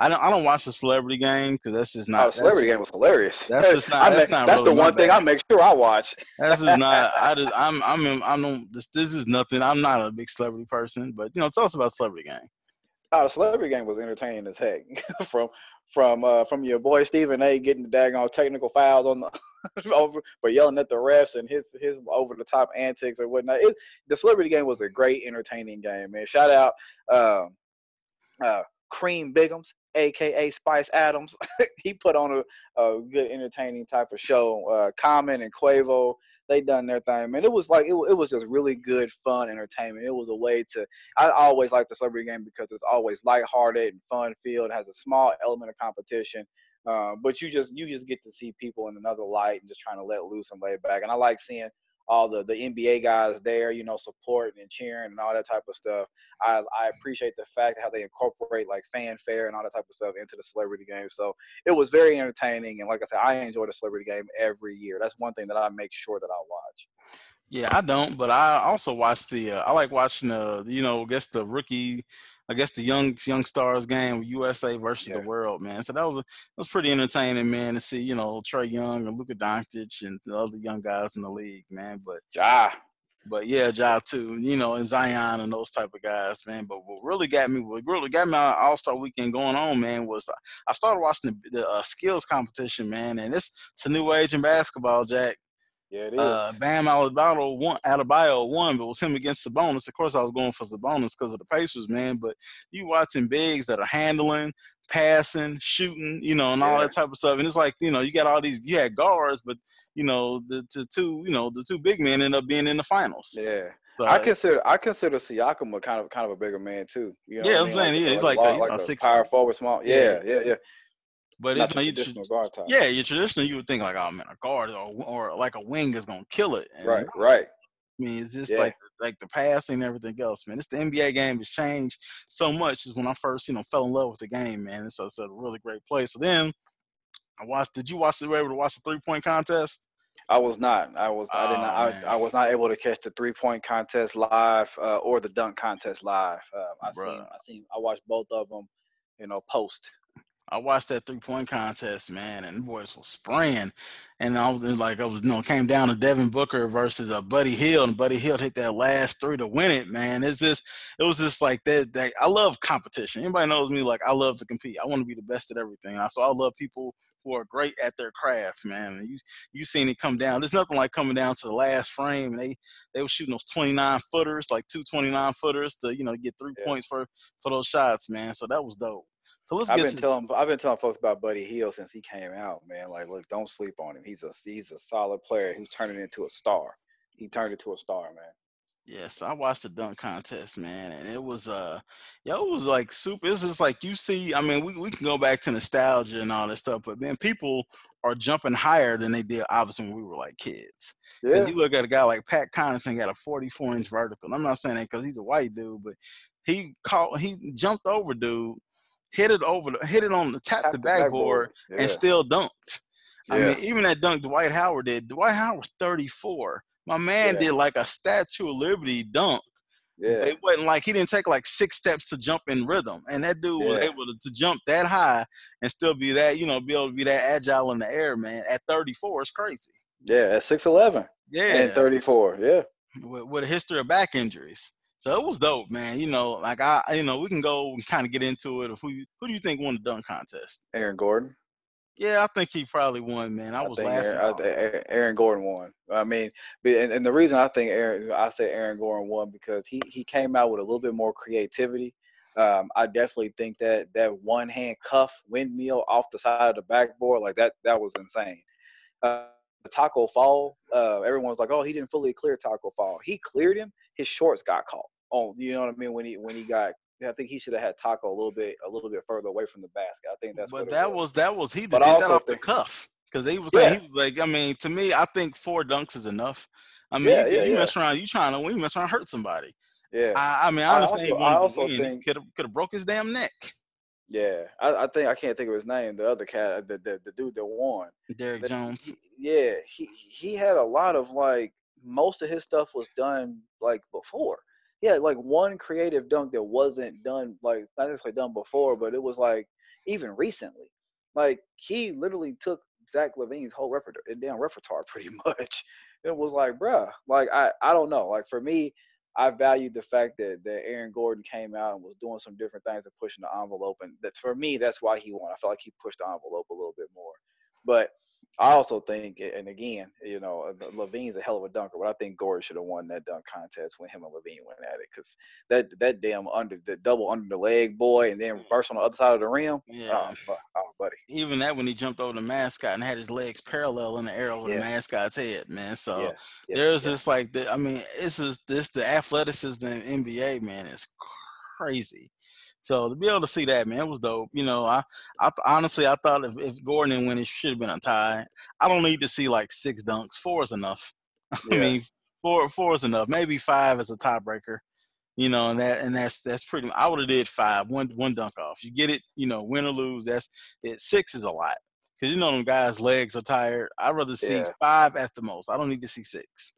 I don't I don't watch the celebrity game because that's just not. Oh, celebrity game was hilarious. That's just not. that's, not that's really the one thing I make sure I watch. That's just not. I just I'm I'm in, I'm this this is nothing. I'm not a big celebrity person, but you know, tell us about celebrity game. Oh, the celebrity game was entertaining as heck. from from uh, from your boy Stephen A. getting the daggone technical fouls on the over for yelling at the refs and his his over the top antics or whatnot. It, the celebrity game was a great entertaining game, man. Shout out um, uh, Cream Biggums, aka Spice Adams. he put on a, a good entertaining type of show. Uh, Common and Quavo they done their thing, man. It was like it, it was just really good, fun entertainment. It was a way to. I always like the celebrity game because it's always lighthearted and fun filled. Has a small element of competition, uh, but you just you just get to see people in another light and just trying to let loose and lay back. And I like seeing all the the NBA guys there, you know, supporting and cheering and all that type of stuff. I I appreciate the fact how they incorporate like fanfare and all that type of stuff into the celebrity game. So it was very entertaining, and like I said, I enjoy the celebrity game every year. That's one thing that I make sure that I watch. Yeah, I don't, but I also watch the. Uh, I like watching the, you know, I guess the rookie I guess the young young stars game USA versus yeah. the world, man. So that was a, that was pretty entertaining, man, to see you know Trae Young and Luka Doncic and the other young guys in the league, man. But Ja, but yeah, Ja too, you know, and Zion and those type of guys, man. But what really got me, what really got me All Star Weekend going on, man, was I started watching the, the uh, skills competition, man, and it's it's a new age in basketball, Jack. Yeah, it is. Uh, Bam Adebayo won, Adebayo won, but it was him against Sabonis. Of course, I was going for Sabonis because of the Pacers, man. But you watching bigs that are handling, passing, shooting, you know, and all that type of stuff. And it's like, you know, you got all these, you had guards, but you know, the, the two, you know, the two big men end up being in the finals. Yeah. So, I consider I consider Siakam a kind of kind of a bigger man too. You know yeah, I'm saying like, yeah, he's like, like, a, like a six power forward, small. Yeah, yeah, yeah. yeah. But Not it's not traditional guard type. Yeah, your traditional you would think like, oh man, a guard or, or like a wing is gonna kill it. And, right, right. I mean, it's just yeah. like like the passing and everything else, man. It's the NBA game has changed so much. Is when I first, you know, fell in love with the game, man. It's, it's a really great place. So then I watched. Did you watch? the? Were able to watch the three point contest? I was not. I was. Oh, I did not. I, I, was not able to catch the three point contest live uh, or the dunk contest live. Uh, I Bruh. seen. I seen. I watched both of them. You know, post. I watched that three point contest, man, and the boys were spraying. And I was like, I was, you know, came down to Devin Booker versus uh, Buddy Hield, and Buddy Hield hit that last three to win it, man. It's just, it was just like that. that I love competition. Anybody knows me, like I love to compete. I want to be the best at everything. So I love people who are great at their craft, man. And you you seen it come down. There's nothing like coming down to the last frame. And they they were shooting those 29 footers, like two 29 footers, to you know get three yeah. points for for those shots, man. So that was dope. So let's I've get been to telling I've been telling folks about Buddy Hield since he came out, man. Like, look, don't sleep on him. He's a he's a solid player who's turning into a star. He turned into a star, man. Yes, I watched the dunk contest, man, and it was uh, yo, it was like super. It's just like you see. I mean, we we can go back to nostalgia and all that stuff, but man, people are jumping higher than they did obviously when we were like kids. Yeah. You look at a guy like Pat Connaughton got a 44 inch vertical. I'm not saying that because he's a white dude, but he caught he jumped over dude hit it over, the, hit it on the tap, tap the backboard, yeah. and still dunked. Yeah. I mean, even that dunk Dwight Howard did. Dwight Howard was 34. My man yeah. did like a Statue of Liberty dunk. Yeah. It wasn't like he didn't take like six steps to jump in rhythm. And that dude was able to, to, jump that high and still be that, you know, be able to be that agile in the air, man. At 34, it's crazy. Yeah, at 6'11. Yeah. And 34. Yeah. With, with a history of back injuries. So it was dope, man. You know, like I, you know, we can go and kind of get into it. Of who, who do you think won the dunk contest? Aaron Gordon. Yeah, I think he probably won, man. I, I was laughing. Aaron, Aaron, Gordon won. I mean, and, and, the reason I think Aaron, I say Aaron Gordon won because he he came out with a little bit more creativity. Um, I definitely think that that one hand cuff windmill off the side of the backboard, like that, that was insane. Uh, Tacko Fall, uh, everyone was like, "Oh, he didn't fully clear Tacko Fall. He cleared him. His shorts got caught. Oh, you know what I mean? When he when he got, I think he should have had Tacko a little bit a little bit further away from the basket. I think that's. But that was. was. that was he did that off the cuff. because he was yeah. he was like, I mean, to me, I think four dunks is enough. I mean, yeah, you, yeah, you mess around, you trying to win, you mess around, hurt somebody. Yeah. I, I mean, I understand. I also, I also think could have could have broke his damn neck. Yeah, I, I, think I can't think of his name. The other cat, the the, the dude that won, Derrick Jones. He, yeah, he he had a lot of like most of his stuff was done like before. Yeah, like one creative dunk that wasn't done like not necessarily done before, but it was like even recently. Like he literally took Zach LaVine's whole repertoire, damn repertoire, pretty much. It was like, bruh, like I I don't know. Like for me, I valued the fact that that Aaron Gordon came out and was doing some different things and pushing the envelope, and that's for me. That's why he won. I felt like he pushed the envelope a little bit more. But I also think, and again, you know, uh, LaVine's a hell of a dunker, but I think Gordon should have won that dunk contest when him and LaVine went at it because that that damn under the double under the leg boy and then reverse on the other side of the rim. Yeah, oh, oh buddy. Even that when he jumped over the mascot and had his legs parallel in the air over yeah. the mascot's head, man. So yeah. Yeah. there's just like the, I mean, this is this the athleticism in NBA, man, is crazy. So to be able to see that, man, it was dope. You know, I, I honestly I thought if, if Gordon didn't win, it should have been a tie. I don't need to see like six dunks. Four is enough. Yeah. I mean, four four is enough. Maybe five is a tiebreaker. You know, and that and that's that's pretty. I would have did five, one one dunk off. You get it. You know, win or lose. That's it. Six is a lot because you know them guys' legs are tired. I'd rather see yeah. five at the most. I don't need to see six.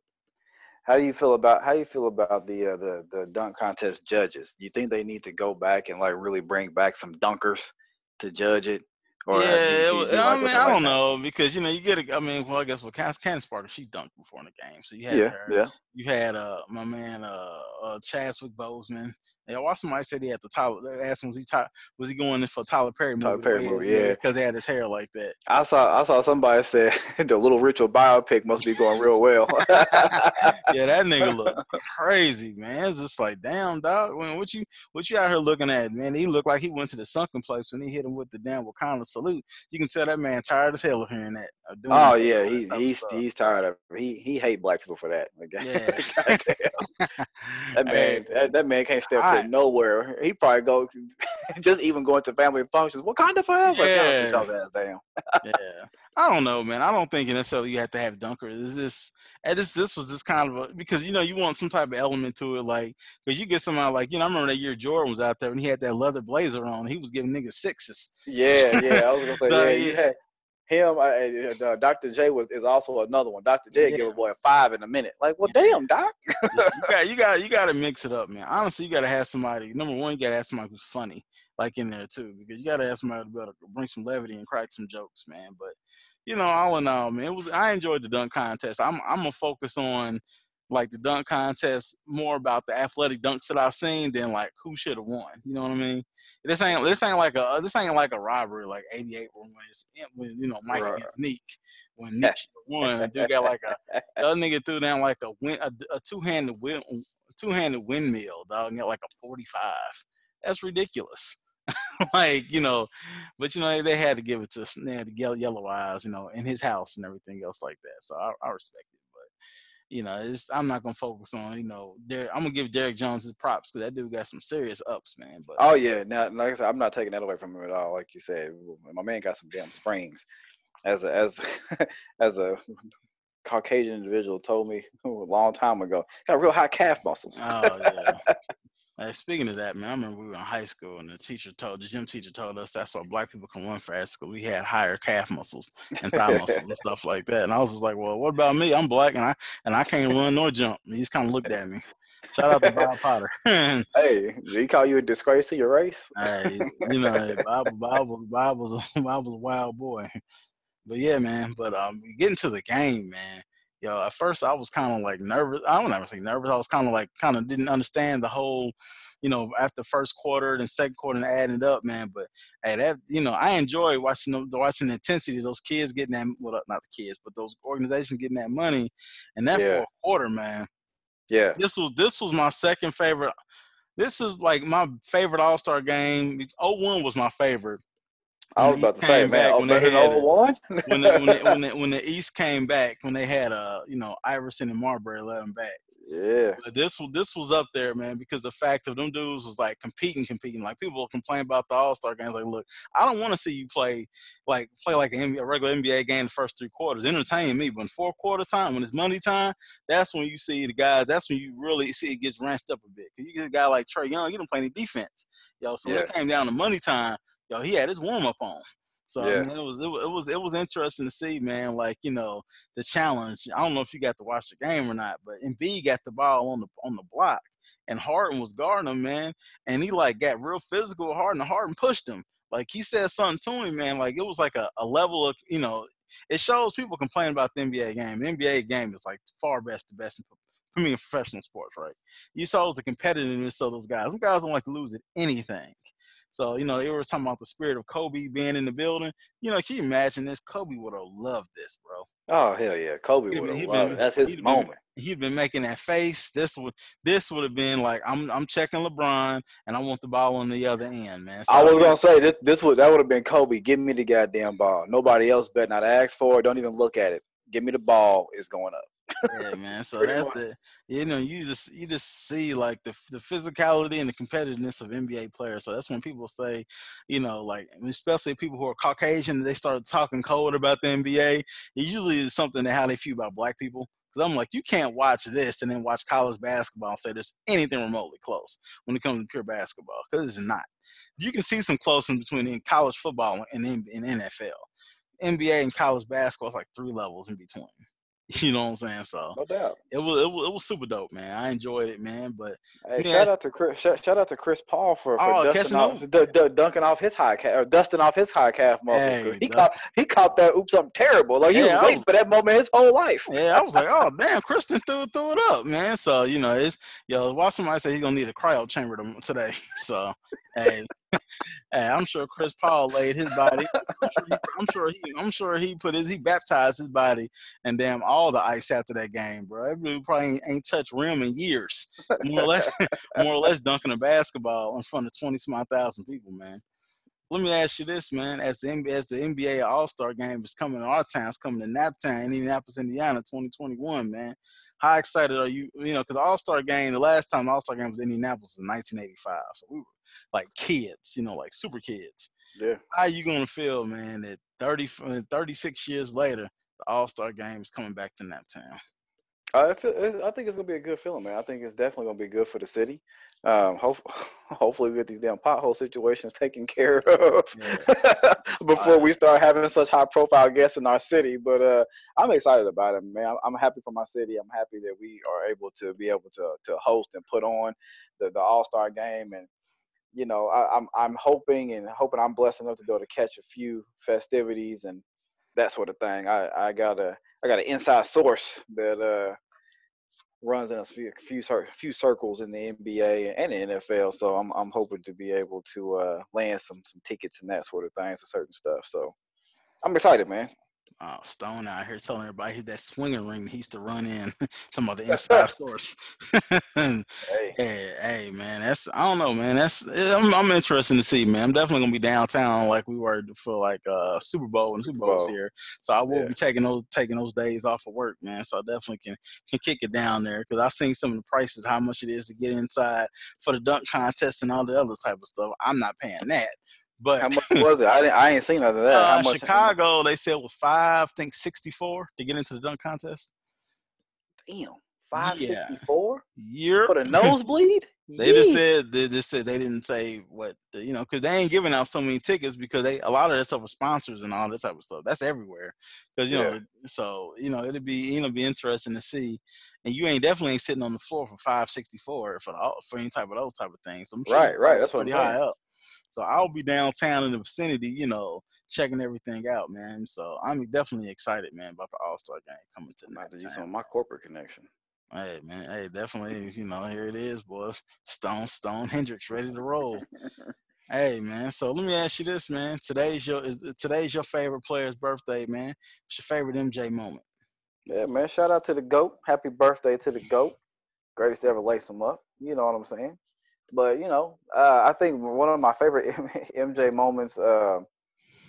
How do you feel about how you feel about the uh, the the dunk contest judges? Do you think they need to go back and like really bring back some dunkers to judge it? Or yeah, you, you I mean, I don't know because you know you get. A, I mean, well, I guess with Candace Parker, she dunked before in the game, so you had yeah, her. Yeah. You had uh my man uh, uh Chadwick Boseman. Yeah, well, somebody said he had the Tyler. They asked him was he ty- was he going in for Tyler Perry movie? Tyler Perry movie, yeah, because he had his hair like that. I saw I saw somebody said the Little Richard biopic must be going real well. yeah, that nigga look crazy, man. It's just like, damn, dog. Man, what you what you out here looking at, man? He looked like he went to the sunken place when he hit him with the damn Wakanda salute. You can tell that man tired as hell of hearing that. Oh yeah, he, he's he's tired of it. he he hate black people for that. Yeah. that man hey, that, that, man can't step nowhere. He probably go just even going to family functions. What kind of forever? Yeah. ass down. yeah. I don't know, man. I don't think necessarily you have to have dunkers. Is this and this this was just kind of a, because you know you want some type of element to it, like because you get somebody like you know I remember that year Jordan was out there and he had that leather blazer on. He was giving niggas sixes. Yeah, yeah. I was gonna say yeah, yeah. Had, him, uh, uh, Dr. J was is also another one. Dr. J yeah. give a boy a five in a minute. Like, well, yeah. damn, doc. you got you got you got to mix it up, man. Honestly, you got to have somebody. Number one, you got to have somebody who's funny, like in there too, because you got to have somebody to be able to bring some levity and crack some jokes, man. But you know, all in all, man, it was I enjoyed the dunk contest. I'm I'm gonna focus on like the dunk contest more about the athletic dunks that I've seen than like who should have won. You know what I mean? This ain't this ain't like a this ain't like a robbery like '88 when it's when you know Mike right. against Nick when Nick won. Dude got like a the other nigga threw down like a win a, a two handed win two handed windmill dog and got like a 45. That's ridiculous. like you know, but you know they had to give it to they had to yellow, yellow eyes, you know, in his house and everything else like that. So I, I respect it you know, it's, I'm not gonna focus on, you know, Derrick, I'm gonna give Derrick Jones his props because that dude got some serious ups, man. But oh yeah, now like I said, I'm not taking that away from him at all. Like you said, my man got some damn springs. As a as as a Caucasian individual told me a long time ago, got real high calf muscles. Oh yeah. Speaking of that, man, I remember we were in high school and the teacher told the gym teacher told us that's why black people can run fast because we had higher calf muscles and thigh muscles and stuff like that. And I was just like, well, what about me? I'm black and I and I can't run nor jump. And he just kind of looked at me. Shout out to Bob Potter. hey, did he call you a disgrace to your race? hey, you know, Bob, Bob was Bob was a, Bob was a wild boy. But yeah, man. But um, getting to the game, man yo, at first I was kind of like nervous. I don't ever say nervous. I was kind of like kind of didn't understand the whole, you know, after first quarter and second quarter and adding it up, man. But hey, that you know, I enjoy watching the watching the intensity of those kids getting that. Well, not the kids, but those organizations getting that money, and that yeah. fourth quarter, man. Yeah, this was this was my second favorite. This is like my favorite All Star game. 01 was my favorite I was about to say, man, when they had over one. when, the, when, when, the, when the East came back, when they had uh, you know, Iverson and Marbury let them back. Yeah. But this this was up there, man, because the fact of them dudes was like competing, competing. Like people complain about the All Star games. Like, look, I don't want to see you play like play like a, a regular NBA game the first three quarters. Entertain me, but in fourth quarter time, when it's money time, that's when you see the guys. That's when you really see it gets ranched up a bit. Cause you get a guy like Trae Young, you don't play any defense, yo. So yeah. when it came down to money time, yo, he had his warm up on. So yeah. I mean, it was it, was it was interesting to see, man. Like you know the challenge. I don't know if you got to watch the game or not, but Embiid got the ball on the on the block, and Harden was guarding him, man. And he like got real physical with Harden. And Harden pushed him. Like he said something to him, man. Like it was like a, a level of you know. It shows people complain about the NBA game. The NBA game is like far best the best for me in professional sports, right? You saw the competitiveness of those guys. Those guys don't like to lose at anything. So, you know, they were talking about the spirit of Kobe being in the building. You know, can you imagine this? Kobe would have loved this, bro. Oh hell yeah, Kobe would have loved. Been, That's his he'd moment. Been, he'd been making that face. This would this would have been like I'm I'm checking LeBron and I want the ball on the other end, man. So, I was gonna say this this would that would have been Kobe. Give me the goddamn ball. Nobody else better not ask for it. Don't even look at it. Give me the ball. It's going up yeah, man. So that's much. the you know you just you just see like the the physicality and the competitiveness of NBA players. So that's when people say, you know, like especially people who are Caucasian, they start talking cold about the NBA. It usually is something that how they feel about black people. Because I'm like, you can't watch this and then watch college basketball and say there's anything remotely close when it comes to pure basketball. Because it's not. You can see some close in between in college football and in, in NFL. NBA and college basketball is like three levels in between. You know what I'm saying? So no doubt. It was, it was it was super dope, man. I enjoyed it, man. But hey, shout out to Chris. Shout, shout, out to Chris Paul for, for oh, dusting off, d- d- dunking off his high calf, or dusting off his high calf muscle. Hey, he caught he caught that oops something terrible. Like he was waiting was, for that moment his whole life. Yeah, I was like, oh damn, Kristen threw threw it up, man. So you know, it's yo. Watch somebody say he's gonna need a cryo chamber today. So hey, hey, I'm sure Chris Paul laid his body. I'm sure, he, I'm sure he, I'm sure he put his, he baptized his body and damn all the ice after that game, bro. Everybody probably ain't, touched rim in years. More or less, more or less dunking a basketball in front of twenty some thousand people, man. Let me ask you this, man. As the NBA, as the NBA All Star Game is coming to our town, it's coming to Naptown, Indianapolis, Indiana, 2021, man. How excited are you? You know, because All Star Game, the last time All Star Game was in Indianapolis in 1985, so we were like kids, you know, like super kids. Yeah. How you gonna feel, man, that 30, uh, 36 years later, the All Star game is coming back to Naptown? I feel, I think it's gonna be a good feeling, man. I think it's definitely gonna be good for the city. Um, hope, hopefully, we get these damn pothole situations taken care of yeah. before we start having such high profile guests in our city. But uh, I'm excited about it, man. I'm, I'm, happy for my city. I'm happy that we are able to be able to to host and put on the, the All Star game and you know, I, am I'm, I'm hoping and hoping I'm blessed enough to be able to catch a few festivities and that sort of thing. I, I got a I got an inside source that uh, runs in a few few, few circles in the NBA and the NFL. So I'm I'm hoping to be able to uh, land some some tickets and that sort of things to certain stuff. So I'm excited, man. Oh, Stone out here telling everybody that swinging ring he used to run in. talking about the inside source. hey. hey. hey, man, that's I don't know, man. That's I'm, I'm interested to see, man. I'm definitely gonna be downtown like we were for like uh Super Bowl and Super Bowl's here. So I will yeah. be taking those taking those days off of work, man. So I definitely can can kick it down there because I've seen some of the prices, how much it is to get inside for the dunk contest and all the other type of stuff. I'm not paying that. But how much was it? I didn't. I ain't seen none of that. Uh, how much, Chicago, they said was five. I think sixty four to get into the dunk contest. Damn, five sixty four. Year for the nosebleed. they just said they just said they didn't say what you know because they ain't giving out so many tickets because they a lot of that stuff are sponsors and all that type of stuff. That's everywhere because you yeah. know so you know it'd be you know be interesting to see. And you ain't definitely ain't sitting on the floor for five sixty four for the, for any type of those type of things. So sure right, right. That's what pretty high up. So I'll be downtown in the vicinity, you know, checking everything out, man. So I'm definitely excited, man, about the All Star game coming tonight. On my corporate connection. Hey man, hey, definitely, you know, here it is, boy. Stone Stone Hendricks ready to roll. hey man, so let me ask you this, man. Today's your today's your favorite player's birthday, man. What's your favorite MJ moment? Yeah, man. Shout out to the GOAT. Happy birthday to the GOAT. Greatest to ever lace him up. You know what I'm saying? But you know, uh, I think one of my favorite MJ moments. Uh,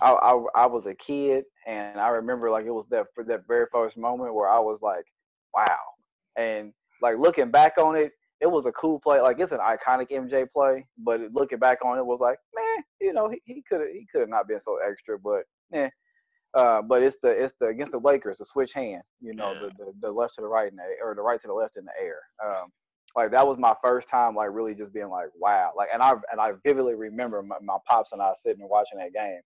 I, I I was a kid, and I remember like it was that for that very first moment where I was like, wow, and like looking back on it, it was a cool play. Like it's an iconic MJ play, but looking back on it was like, man, you know, he could have he could have not been so extra, but yeah. Uh, but it's the it's the against the Lakers, the switch hand, you know, yeah. the, the, the left to the right in the or the right to the left in the air. Um, like that was my first time like really just being like wow like and i and i vividly remember my, my, pops and i sitting and watching that game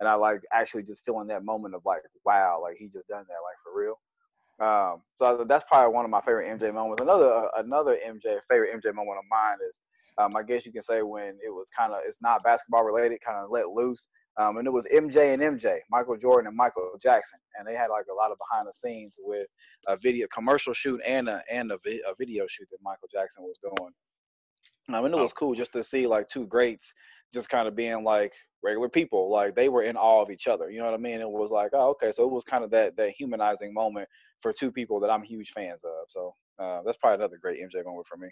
and i like actually just feeling that moment of like wow like he just done that like for real um so that's probably one of my favorite mj moments another uh, another mj favorite mj moment of mine is um, I guess you can say when it was kind of it's not basketball related, kind of let loose. Um, and it was MJ and MJ, Michael Jordan and Michael Jackson, and they had like a lot of behind the scenes with a video commercial shoot and a and a, vi- a video shoot that Michael Jackson was doing. Um, and it was cool just to see like two greats just kind of being like regular people, like they were in awe of each other. You know what I mean? It was like, oh, okay, so it was kind of that that humanizing moment for two people that I'm huge fans of. So uh, that's probably another great MJ moment for me.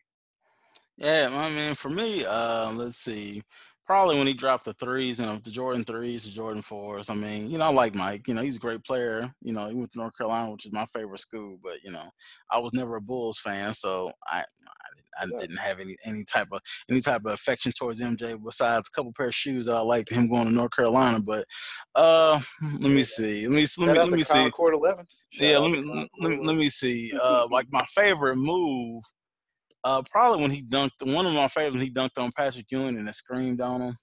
Yeah, I mean, for me, uh, let's see probably when he dropped the threes, you know, the Jordan threes, the Jordan fours. I mean, you know, I like Mike. You know, he's a great player. You know, he went to North Carolina, which is my favorite school. But you know, I was never a Bulls fan, so I I, I didn't have any any type of any type of affection towards MJ besides a couple pair of shoes that I liked him going to North Carolina. But uh, let me see. Let me let me let me see. Court 11. Yeah, let me let me let me see. Uh, like my favorite move uh, probably when he dunked one of my favorites. He dunked on Patrick Ewing and screamed on him.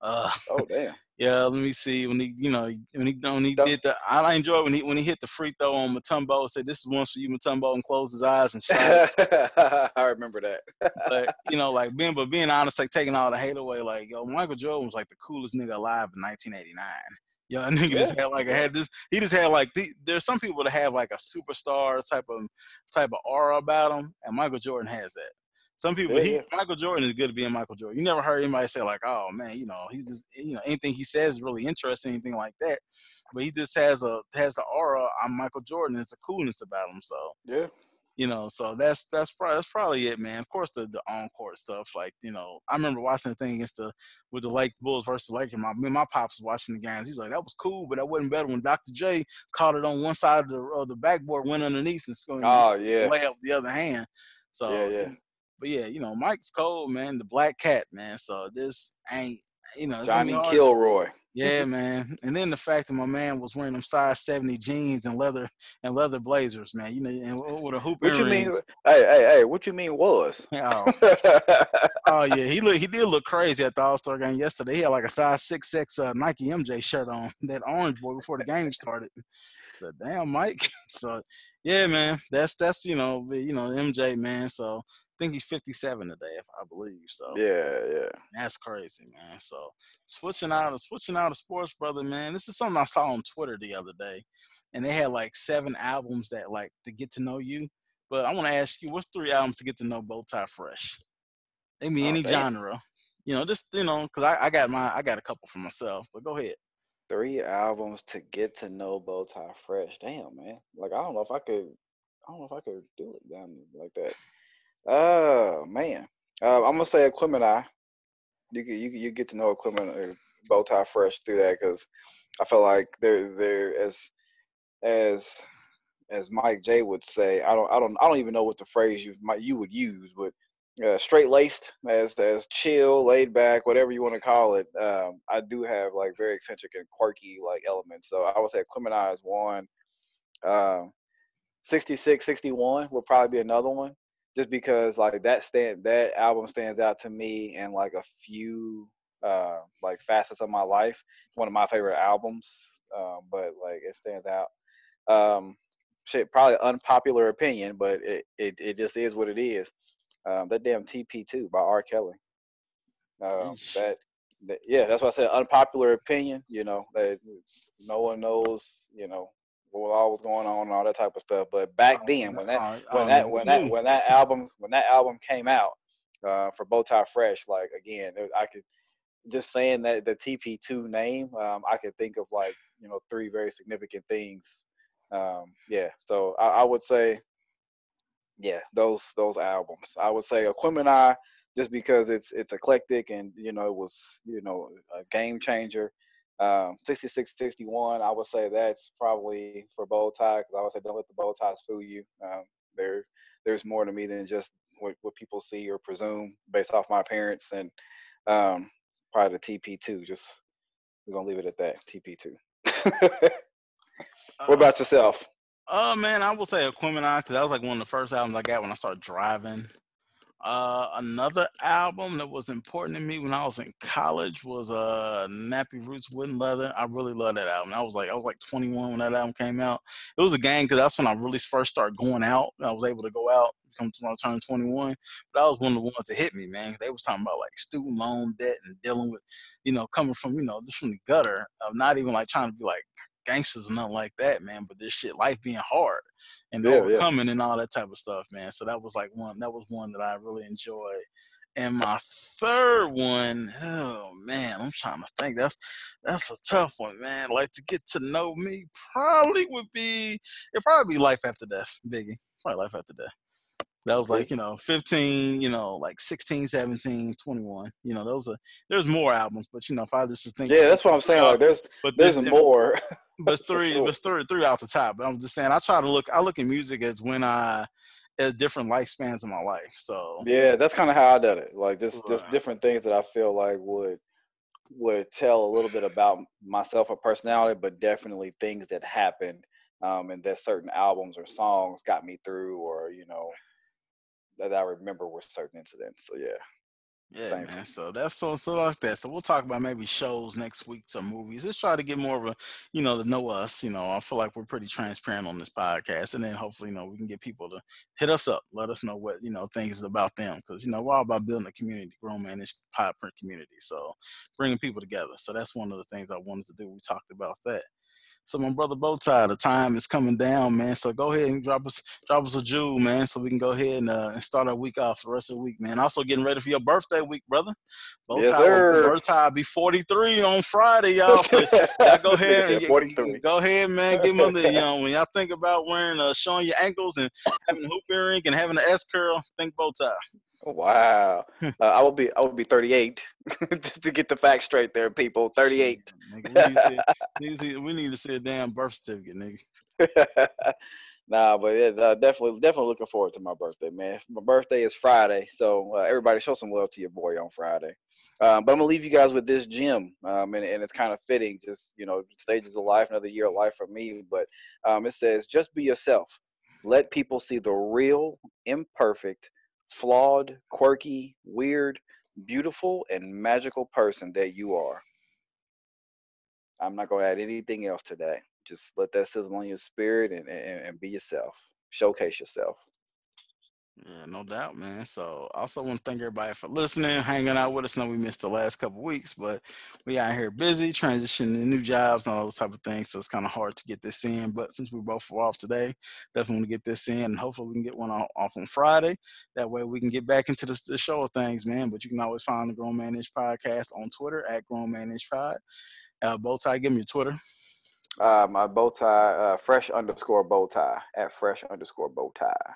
Uh, oh damn. Yeah, let me see when he, you know, when he when he did the. I enjoyed when he when he hit the free throw on Mutombo. Said this is one for you, Mutombo, and closed his eyes and shot. I remember that. but you know, like being but being honest, like taking all the hate away, like yo, Michael Jordan was like the coolest nigga alive in 1989. Yo, nigga yeah. just had like a had this. He just had like the, there's some people that have like a superstar type of type of aura about him, and Michael Jordan has that. Some people, yeah, he, yeah. Michael Jordan is good at being Michael Jordan. You never heard anybody say like, "Oh man, you know, he's just, you know, anything he says is really interesting, anything like that." But he just has a has the aura on Michael Jordan. It's a coolness about him. So yeah, you know, so that's that's probably that's probably it, man. Of course, the the on court stuff, like you know, I remember watching the thing against the with the Lake Bulls versus Lakers. My me my pops was watching the games. He's like, that was cool, but that wasn't better when Dr. J caught it on one side of the of the backboard, went underneath, and going oh yeah, lay up the other hand. So yeah, yeah. But yeah, you know, Mike's cold, man. The black cat, man. So this ain't, you know, Johnny Kilroy. Yeah, man. And then the fact that my man was wearing them size seventy jeans and leather and leather blazers, man. You know, and with a hoop. What you mean? Hey, hey, hey! What you mean was? Oh, oh yeah, he look he did look crazy at the All Star game yesterday. He had like a size six six uh, Nike MJ shirt on, that orange boy before the game started. So damn, Mike. so yeah, man. That's that's you know you know MJ man. So think he's 57 today, if I believe. So yeah, yeah, that's crazy, man. So switching out, of switching out of sports, brother, man. This is something I saw on Twitter the other day, and they had like seven albums that like to get to know you. But I want to ask you, what's three albums to get to know Bowtie Fresh? They mean oh, any damn. genre, you know, just you know, because I, I got my I got a couple for myself. But go ahead. Three albums to get to know Bowtie Fresh. Damn, man. Like I don't know if I could. I don't know if I could do it down like that. Oh man, uh, I'm gonna say Aquemini. You you you get to know Aquemini, uh, Bowtie Fresh through that because I feel like they're they're as as as Mike J would say. I don't I don't I don't even know what the phrase you might you would use, but uh, straight laced, as as chill, laid back, whatever you want to call it. Um, I do have like very eccentric and quirky like elements. So I would say Aquemini is one. Um, 66, 61 will probably be another one just because like that stand that album stands out to me in like a few uh like facets of my life one of my favorite albums um but like it stands out. Um shit probably unpopular opinion but it it, it just is what it is. Um that damn tp2 by r. Kelly. Um that, that yeah that's what i said unpopular opinion you know that no one knows you know what all was going on and all that type of stuff. But back oh, then, when that when that when that when that album when that album came out uh, for Bowtie Fresh, like again, I could just saying that the TP2 name, um, I could think of like you know three very significant things. Um, yeah, so I, I, would say, yeah, those those albums. I would say Aquemini, just because it's it's eclectic and you know it was you know a game changer. Um, 66, 61, I would say that's probably for bow tie because I would say don't let the bow ties fool you. Um, there, there's more to me than just what, what people see or presume based off my appearance and um, probably the TP2. Just we're gonna leave it at that. TP2. what about yourself? Uh, man, I will say Aquemini because that was like one of the first albums I got when I started driving. Uh, another album that was important to me when I was in college was uh Nappy Roots Wooden Leather. I really love that album. I was like I was like 21 when that album came out. It was a gang because that's when I really first started going out. I was able to go out come when I turned 21. But I was one of the ones that hit me, man. They was talking about like student loan debt and dealing with, you know, coming from you know just from the gutter of not even like trying to be like gangsters or nothing like that, man. But this shit, life being hard and yeah, overcoming yeah. and all that type of stuff, man. So that was like one. That was one that I really enjoyed. And my third one, oh man, I'm trying to think. That's that's a tough one, man. Like to get to know me, probably would be it probably be life after death, Biggie. Probably life after death. That was like, you know, 15, you know, like 16, 17, 21. You know, those are there's more albums, but you know, if I just think Yeah, that's what I'm saying. Like there's but there's more. but three sure. but three three out the top. But I'm just saying I try to look I look at music as when I as different lifespans in my life. So Yeah, that's kind of how I did it. Like just right. just different things that I feel like would would tell a little bit about myself or personality, but definitely things that happened um, and that certain albums or songs got me through or, you know, that I remember with certain incidents. So yeah. Yeah, Same. man. So that's so so like that. So we'll talk about maybe shows next week, some movies. Let's try to get more of a, you know, to know us. You know, I feel like we're pretty transparent on this podcast, and then hopefully, you know, we can get people to hit us up, let us know what you know things about them, because you know we're all about building a community, grown managed pop print community. So bringing people together. So that's one of the things I wanted to do. We talked about that. So my brother Bowtie, the time is coming down, man. So go ahead and drop us drop us a jewel, man, so we can go ahead and, uh, and start our week off the rest of the week, man. Also getting ready for your birthday week, brother. Bowtie, yes, Bowtie be 43 on Friday, y'all. So y'all go ahead and go ahead, man. Give them the, you know, when y'all think about wearing uh, showing your ankles and having a hoop earring and having an S curl, think Bowtie. Wow, uh, I will be I will be 38 just to get the facts straight there, people. 38. nigga, we, need to, we need to see a damn birth certificate, nigga. nah, but yeah, uh, definitely definitely looking forward to my birthday, man. My birthday is Friday, so uh, everybody show some love to your boy on Friday. Um, but I'm gonna leave you guys with this gem, um, and, and, it's kind of fitting. Just you know, stages of life, another year of life for me. But um, it says, just be yourself. Let people see the real, imperfect flawed, quirky, weird, beautiful, and magical person that you are. I'm not going to add anything else today. Just let that sizzle on your spirit and, and, and be yourself. Showcase yourself. Yeah, no doubt, man. So also want to thank everybody for listening, hanging out with us. I know we missed the last couple weeks, but we out here busy, transitioning new jobs and all those type of things. So it's kind of hard to get this in. But since we both were off today, definitely want to get this in. And hopefully we can get one off on Friday. That way we can get back into the, the show of things, man. But you can always find the Grown Man Ish podcast on Twitter at Grown Man Ish Pod. Uh, Bowtie, give me your Twitter. Uh, my bow tie, uh, fresh underscore bow tie at fresh underscore bow tie.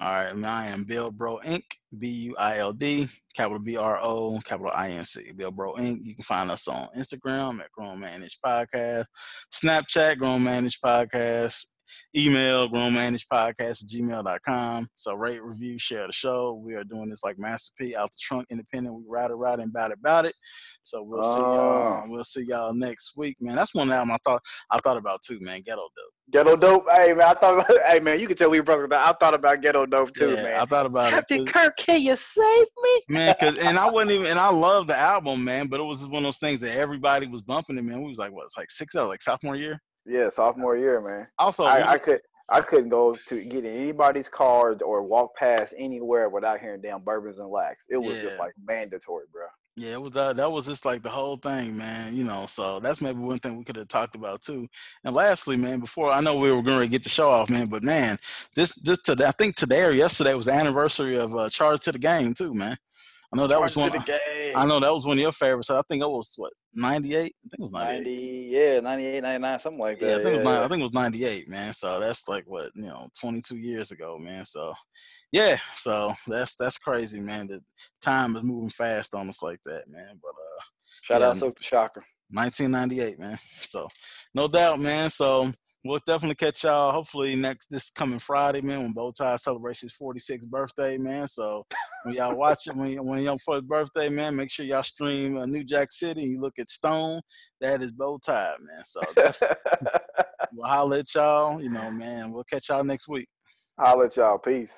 All right, and I am Build Bro Inc. B U I L D, capital B R O, capital I N C. Build Bro Inc. You can find us on Instagram at Grown Man Ish Podcast, Snapchat Grown Man Ish Podcast, email grownmanagepodcast at gmail.com. So rate, review, share the show. We are doing this like Master P out the trunk, independent. We ride it, ride and about it, about it. So we'll see y'all. Oh. We'll see y'all next week, man. That's one album I thought I thought about too, man. Ghetto Dope. Ghetto Dope. Hey man, I thought. hey man, you can tell we broke about. I thought about Ghetto Dope too, yeah, man. I thought about Captain it. Captain Kirk, can you save me, man? Cause and I wasn't even. And I love the album, man. But it was just one of those things that everybody was bumping it, man. We was like, what? It's like six, like sophomore year. Yeah, sophomore year, man. Also, I, I could I couldn't go to get in anybody's car or walk past anywhere without hearing damn bourbons and lax. It was yeah. just like mandatory, bro. Yeah, it was uh, that was just like the whole thing, man. You know, so that's maybe one thing we could have talked about too. And lastly, man, before I know we were going to get the show off, man, but man, this this today, I think today or yesterday was the anniversary of uh, Charge to the Game too, man. I know that was one. I know that was one of your favorites. I think it was what 98. I think it was 98. 90, yeah, 98, 99, something like that. Yeah, I think, yeah, it, was, yeah. I think it was 98, man. So that's like what you know, 22 years ago, man. So yeah, so that's that's crazy, man. That time is moving fast on us like that, man. But uh, shout yeah, out Silk the Shocker. 1998, man. So, no doubt, man. So, we'll definitely catch y'all hopefully next this coming Friday, man, when Bowtie celebrates his 46th birthday, man. So when y'all watch it, when when y'all for his birthday, man, make sure y'all stream uh, New Jack City and you look at Stone. That is Bowtie, man. So we'll holler at y'all. You know, man. We'll catch y'all next week. Holler at y'all. Peace.